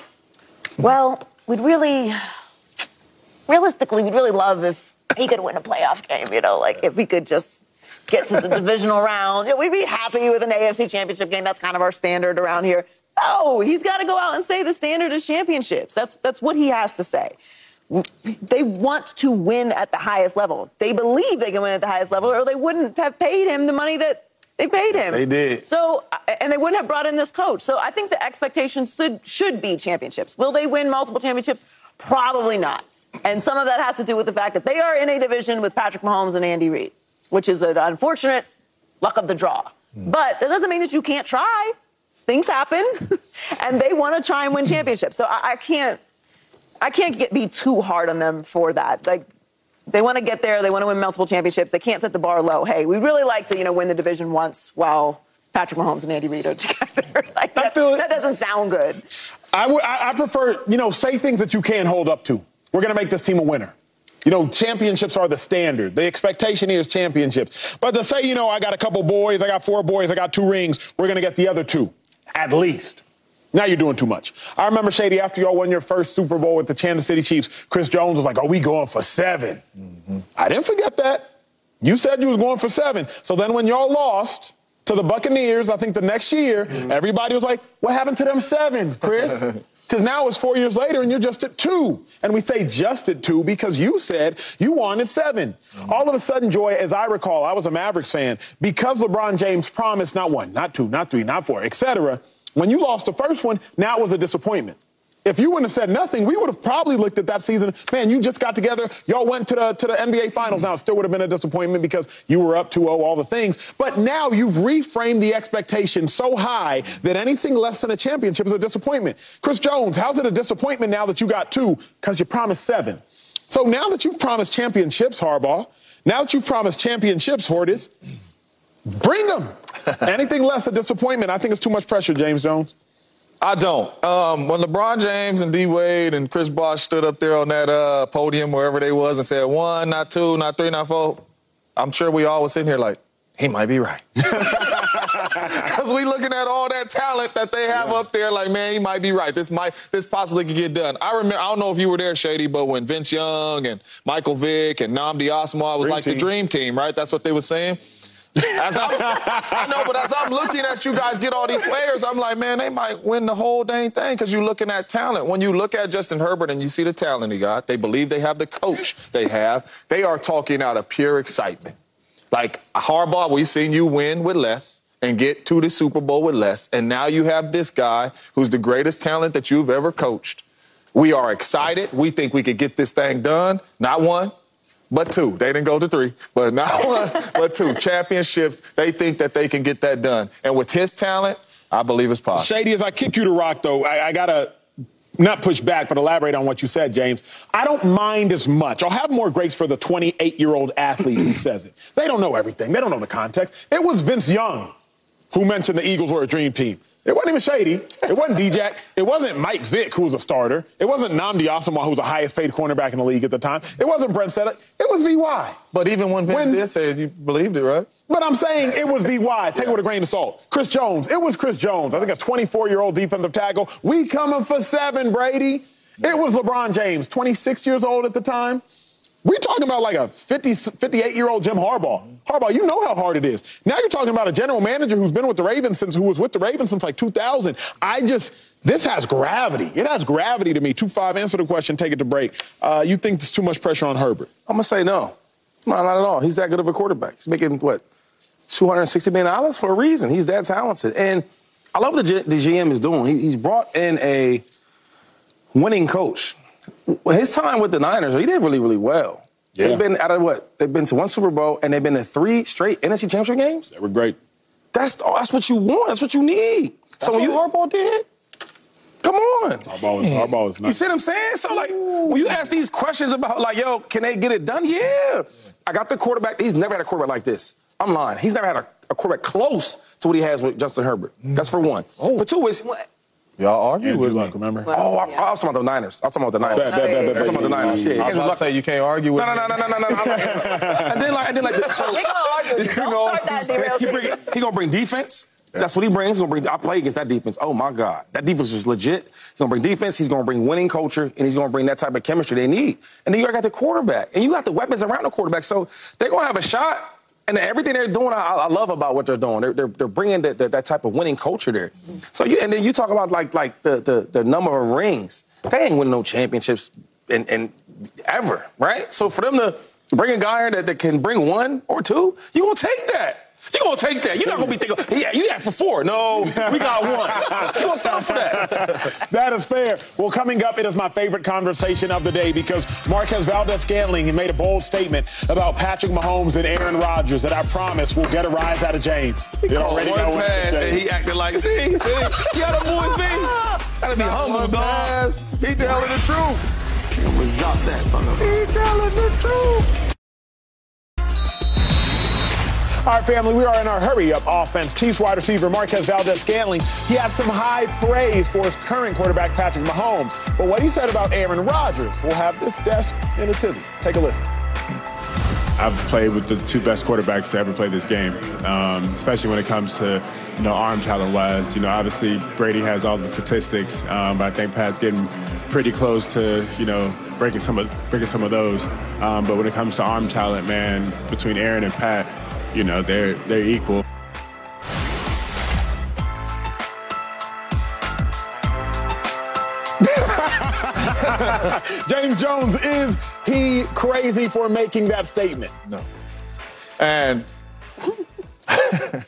Well, we'd really realistically, we'd really love if he could win a playoff game. You know, like if we could just get to the divisional round, you know, we'd be happy with an AFC Championship game. That's kind of our standard around here. No, he's got to go out and say the standard is championships. That's that's what he has to say. They want to win at the highest level. They believe they can win at the highest level, or they wouldn't have paid him the money that they paid him. they did. So, uh, and they wouldn't have brought in this coach. So, I think the expectations should should be championships. Will they win multiple championships? Probably not. And some of that has to do with the fact that they are in a division with Patrick Mahomes and Andy Reid, which is an unfortunate luck of the draw. Hmm. But that doesn't mean that you can't try. Things happen, and they want to try and win championships. So I, I can't, I can't get, be too hard on them for that. Like they want to get there, they want to win multiple championships. They can't set the bar low. Hey, we'd really like to, you know, win the division once while Patrick Mahomes and Andy Reid are together. like that, that doesn't sound good. I would. I, I prefer, you know, say things that you can't hold up to. We're going to make this team a winner. You know, championships are the standard. The expectation here is championships. But to say, you know, I got a couple boys, I got four boys, I got two rings, we're going to get the other two, at least. Now you're doing too much. I remember, Shady, after y'all won your first Super Bowl with the Kansas City Chiefs, Chris Jones was like, are we going for 7 mm-hmm. I didn't forget that. You said you was going for seven. So then when y'all lost to the Buccaneers, I think the next year, mm-hmm. everybody was like, what happened to them seven, Chris? Because now it's four years later and you're just at two. And we say just at two because you said you wanted 7 mm-hmm. All of a sudden, Joy, as I recall, I was a Mavericks fan, because LeBron James promised not one, not two, not three, not four, etc. When you lost the first one, now it was a disappointment. If you wouldn't have said nothing, we would have probably looked at that season. Man, you just got together. Y'all went to the to the NBA Finals. Now, it still would have been a disappointment because you were up 2-0, all the things. But now you've reframed the expectation so high that anything less than a championship is a disappointment. Chris Jones, how's it a disappointment now that you got two? Because you promised seven. So now that you've promised championships, Harbaugh, now that you've promised championships, Hortiz, bring them. anything less a disappointment. I think it's too much pressure, James Jones. I don't. Um, when LeBron James and D Wade and Chris Bosh stood up there on that uh, podium, wherever they was, and said one, not two, not three, not four, I'm sure we all was sitting here like, he might be right. Because we looking at all that talent that they have up there, like, man, he might be right. This might, this possibly could get done. I remember, I don't know if you were there, Shady, but when Vince Young and Michael Vick and Nnamdi Asma was Dream like the dream team, right? That's what they were saying. I know, but as I'm looking at you guys get all these players, I'm like, man, they might win the whole dang thing because you're looking at talent. When you look at Justin Herbert and you see the talent he got, they believe they have the coach they have. They are talking out of pure excitement. Like Harbaugh, we've seen you win with less and get to the Super Bowl with less, and now you have this guy who's the greatest talent that you've ever coached. We are excited. We think we could get this thing done. Not one, but two. They didn't go to three, but not one, but two. Championships, they think that they can get that done. And with his talent, I believe it's possible. Shady, as I kick you to rock, though, I, I gotta not push back, but elaborate on what you said, James. I don't mind as much. I'll have more grace for the 28 year old athlete who says it. They don't know everything, they don't know the context. It was Vince Young who mentioned the Eagles were a dream team. It wasn't even Shady. It wasn't D-Jack. It wasn't Mike Vick, who was a starter. It wasn't Nnamdi Asomugha, who was the highest paid cornerback in the league at the time. It wasn't Brent Celek. It was VY. But even when Vince When- did say it, you believed it, right? But I'm saying it was VY. Take it with a grain of salt. Chris Jones. It was Chris Jones. I think a 24 year old defensive tackle. We coming for seven, Brady. It was LeBron James, 26 years old at the time. We're talking about like a 50, 58 year old Jim Harbaugh. Harbaugh, you know how hard it is. Now you're talking about a general manager who's been with the Ravens since who was with the Ravens since like 2000. I just this has gravity. It has gravity to me. Two five. Answer the question. Take it to break. Uh, you think there's too much pressure on Herbert? I'm gonna say no. No, not at all. He's that good of a quarterback. He's making what, 260 million dollars for a reason. He's that talented, and I love what the, G- the GM is doing. He, he's brought in a winning coach. His time with the Niners, he did really, really well. Yeah. They've been out of what? They've been to one Super Bowl, and they've been to three straight NFC Championship games. They were great. That's oh, that's what you want. That's what you need. so when you Harbaugh did, come on. Harbaugh was, Harbaugh was You see what I'm saying? So like, when you ask these questions about like, yo, can they get it done? Yeah. I got the quarterback. He's never had a quarterback like this. I'm lying. He's never had a, a quarterback close to what he has with Justin Herbert. That's for one. Oh. For two is. What? Y'all argue Andrew with me. Luck, remember? Oh, I, I was talking about the Niners. I was talking about the Niners. Bet, bet, bet, bet, I was talking about the Niners. Yeah, I was Andrew about to say you can't argue with No, me. no, no, no, no, no, no. no. and then like, and then like, so They gonna argue. Don't know, start that derail he, bring, he gonna bring defense. That's what he brings. He's gonna bring. I play against that defense. Oh my God, that defense is legit. He's gonna bring defense. He's gonna bring winning culture, and he's gonna bring that type of chemistry they need. And then you got the quarterback, and you got the weapons around the quarterback. So they're gonna have a shot. And everything they're doing, I, I love about what they're doing. They're, they're, they're bringing that, that, that type of winning culture there. So you, and then you talk about like like the the, the number of rings. They ain't winning no championships and and ever, right? So for them to bring a guy that, that can bring one or two, you gonna take that. You gonna take that. You're not gonna be thinking, yeah, you asked for four. No, we got one. You gonna sign for that. That is fair. Well, coming up, it is my favorite conversation of the day because Marquez Valdes-Scantling made a bold statement about Patrick Mahomes and Aaron Rodgers that I promise will get a rise out of James. You already one know what to pass say. and he acted like, see, see, you got a boy be. Gotta be humble, One dog. pass, he telling the truth. Drop that, motherfucker. He telling the truth. All right, family, we are in our hurry up offense. Chiefs wide receiver Marquez Valdes-Scantling. He had some high praise for his current quarterback, Patrick Mahomes. But what he said about Aaron Rodgers will have this desk in a tizzy. Take a listen. I've played with the two best quarterbacks to ever play this game, um, especially when it comes to you know arm talent wise. You know, obviously Brady has all the statistics, um, but I think Pat's getting pretty close to you know breaking some of breaking some of those. Um, but when it comes to arm talent, man, between Aaron and Pat, you know they're they're equal. James Jones, is he crazy for making that statement? No. And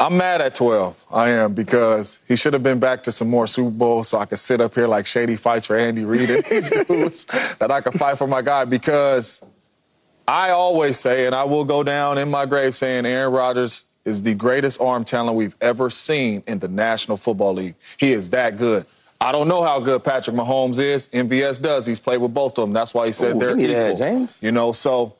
I'm mad at 12. I am because he should have been back to some more Super Bowls so I could sit up here like Shady fights for Andy Reid and these dudes that I could fight for my guy because I always say, and I will go down in my grave saying Aaron Rodgers is the greatest arm talent we've ever seen in the National Football League. He is that good. I don't know how good Patrick Mahomes is. MVS does. He's played with both of them. That's why he said Ooh, they're give me that. James. You know, so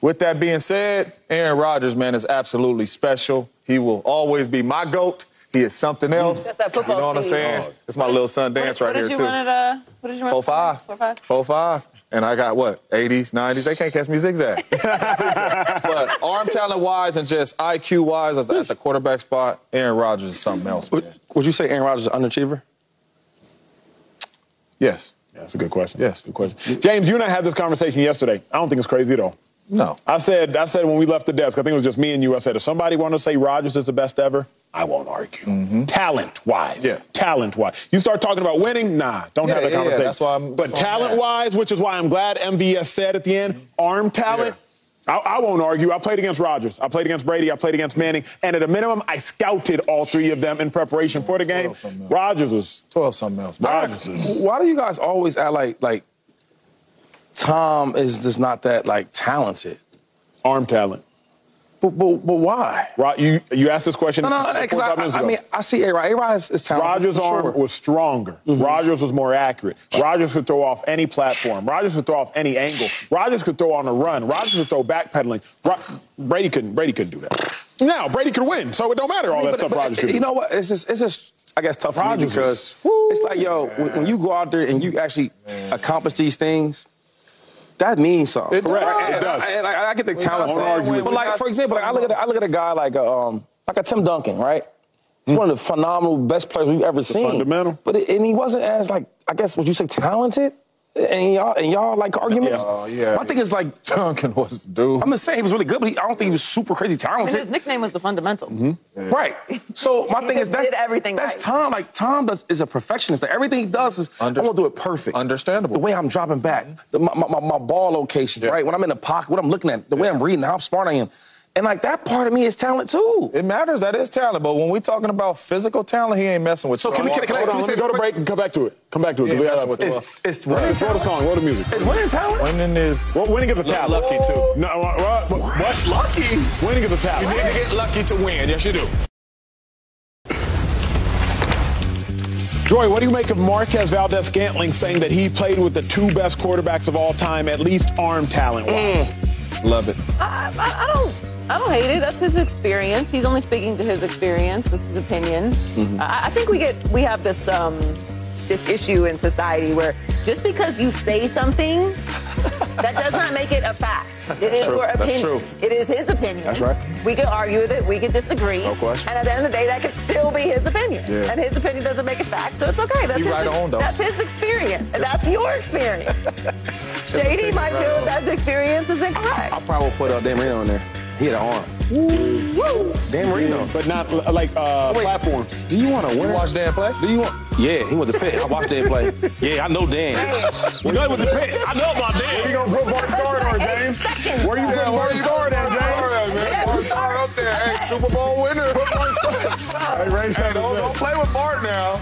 with that being said, Aaron Rodgers, man, is absolutely special. He will always be my GOAT. He is something else. That's that football You know what I'm speed. saying? It's my little son dance what, right what here, did you too. run at, uh, what did you run? Four five. Four five. Four five. And I got what? 80s, 90s. They can't catch me zigzag. Zigzag. but arm talent wise and just IQ wise at the quarterback spot, Aaron Rodgers is something else. Would, would you say Aaron Rodgers is an underachiever? Yes. That's a good question. Yes. Good question. James, you and I had this conversation yesterday. I don't think it's crazy at all. No. I said, I said when we left the desk, I think it was just me and you. I said, if somebody wanted to say Rodgers is the best ever, I won't argue. Talent wise, Mm-hmm. Yeah. talent wise. You start talking about winning, nah, don't Yeah, have that yeah, yeah, conversation. that's why I'm- but talent wise, which is why I'm glad MVS said at the end, arm talent. I, I won't argue. I played against Rodgers. I played against Brady. I played against Manning. And at a minimum, I scouted all three of them in preparation for the game. Well, something else. Rodgers was 12 something else. Rodgers Why do you guys always act like like Tom is just not that like talented? arm talent. But but, but why? Rod, you you asked this question. No, no, because I, I, I mean I see A Rod. A Rod is, is talented. Rodgers' arm sure. was stronger. Mm-hmm. Rodgers was more accurate. Rodgers could throw off any platform. Rodgers could throw off any angle. Rodgers could throw on a run. Rodgers could throw backpedaling. Brady couldn't. Brady couldn't do that. Now Brady could win, so it don't matter all that But- stuff Rodgers could You do. know what? It's just, it's just I guess tough for me because woo. it's like yo, when, when you go out there and you actually accomplish these things, that means something. It does. Correct, it And does. I, and I, I get the talent not side. But like for example, like, I look at a, I look at a guy like a um, like a Tim Duncan, right? He's one of the phenomenal best players we've ever seen. fundamental. But it, and he wasn't as like I guess would you say talented? And y'all and y'all like arguments. Oh, yeah. My thing is like Duncan was dude. I'm just saying he was really good, but he, I don't think he was super crazy And talented. his nickname was the fundamental. Hmm. Right. So my He thing is that's everything That's right. Tom. Like Tom does is a perfectionist. Like, everything he does is Under- I want to do it perfect. Understandable. The way I'm dropping back, the, my, my, my ball locations, Yeah. right? When I'm in the pocket, what I'm looking at, the way I'm reading, how smart I am, and like that part of me is talent too. It matters. That is talent. But when we talking about physical talent, he ain't messing with. So can we- can I- can I- Hold on, can let me go to break and come back to it. Come back to it. Yeah, We that's have- what- It's it's Right, winning throw the talent. song. Roll the music. It's winning talent. Winning is. Well, winning is a talent. Lucky, too. No, uh, what? What? what? Lucky. Winning is a talent. You need to get lucky to win. Yes, you do. Joy, what do you make of Marquez Valdes-Scantling saying that he played with the two best quarterbacks of all time, at least arm talent wise? Mm. Love it. I, I, I don't. I don't hate it. That's his experience. He's only speaking to his experience. This is his opinion. I, I think we get we have this um, this issue in society where just because you say something, that does not make it a fact. It is True. your opinion. It is his opinion. That's right. We could argue with it. We could disagree. No question. And at the end of the day, that could still be his opinion. Yeah. And his opinion doesn't make it fact, so it's okay. That's You his, right on, though. That's his experience, and that's your experience. Shady might feel that that experience is incorrect. I probably would put uh, Dan Marino in there. He had an arm. Woo! Dan Marino. But not uh, like uh, Wait. platforms. Do you want to win? You watch Dan play? Do you want? Yeah, he was the pit. I watched Dan play. Yeah, I know Dan. You know he was the pit. I know about Where you gonna put Bart Starr on, James? Where you putting Bart Starr at, James? Yeah, Bart Starr up there. Hey, Super Bowl winner. Hey, Ray Hey, Shannon don't, don't play with Bart now.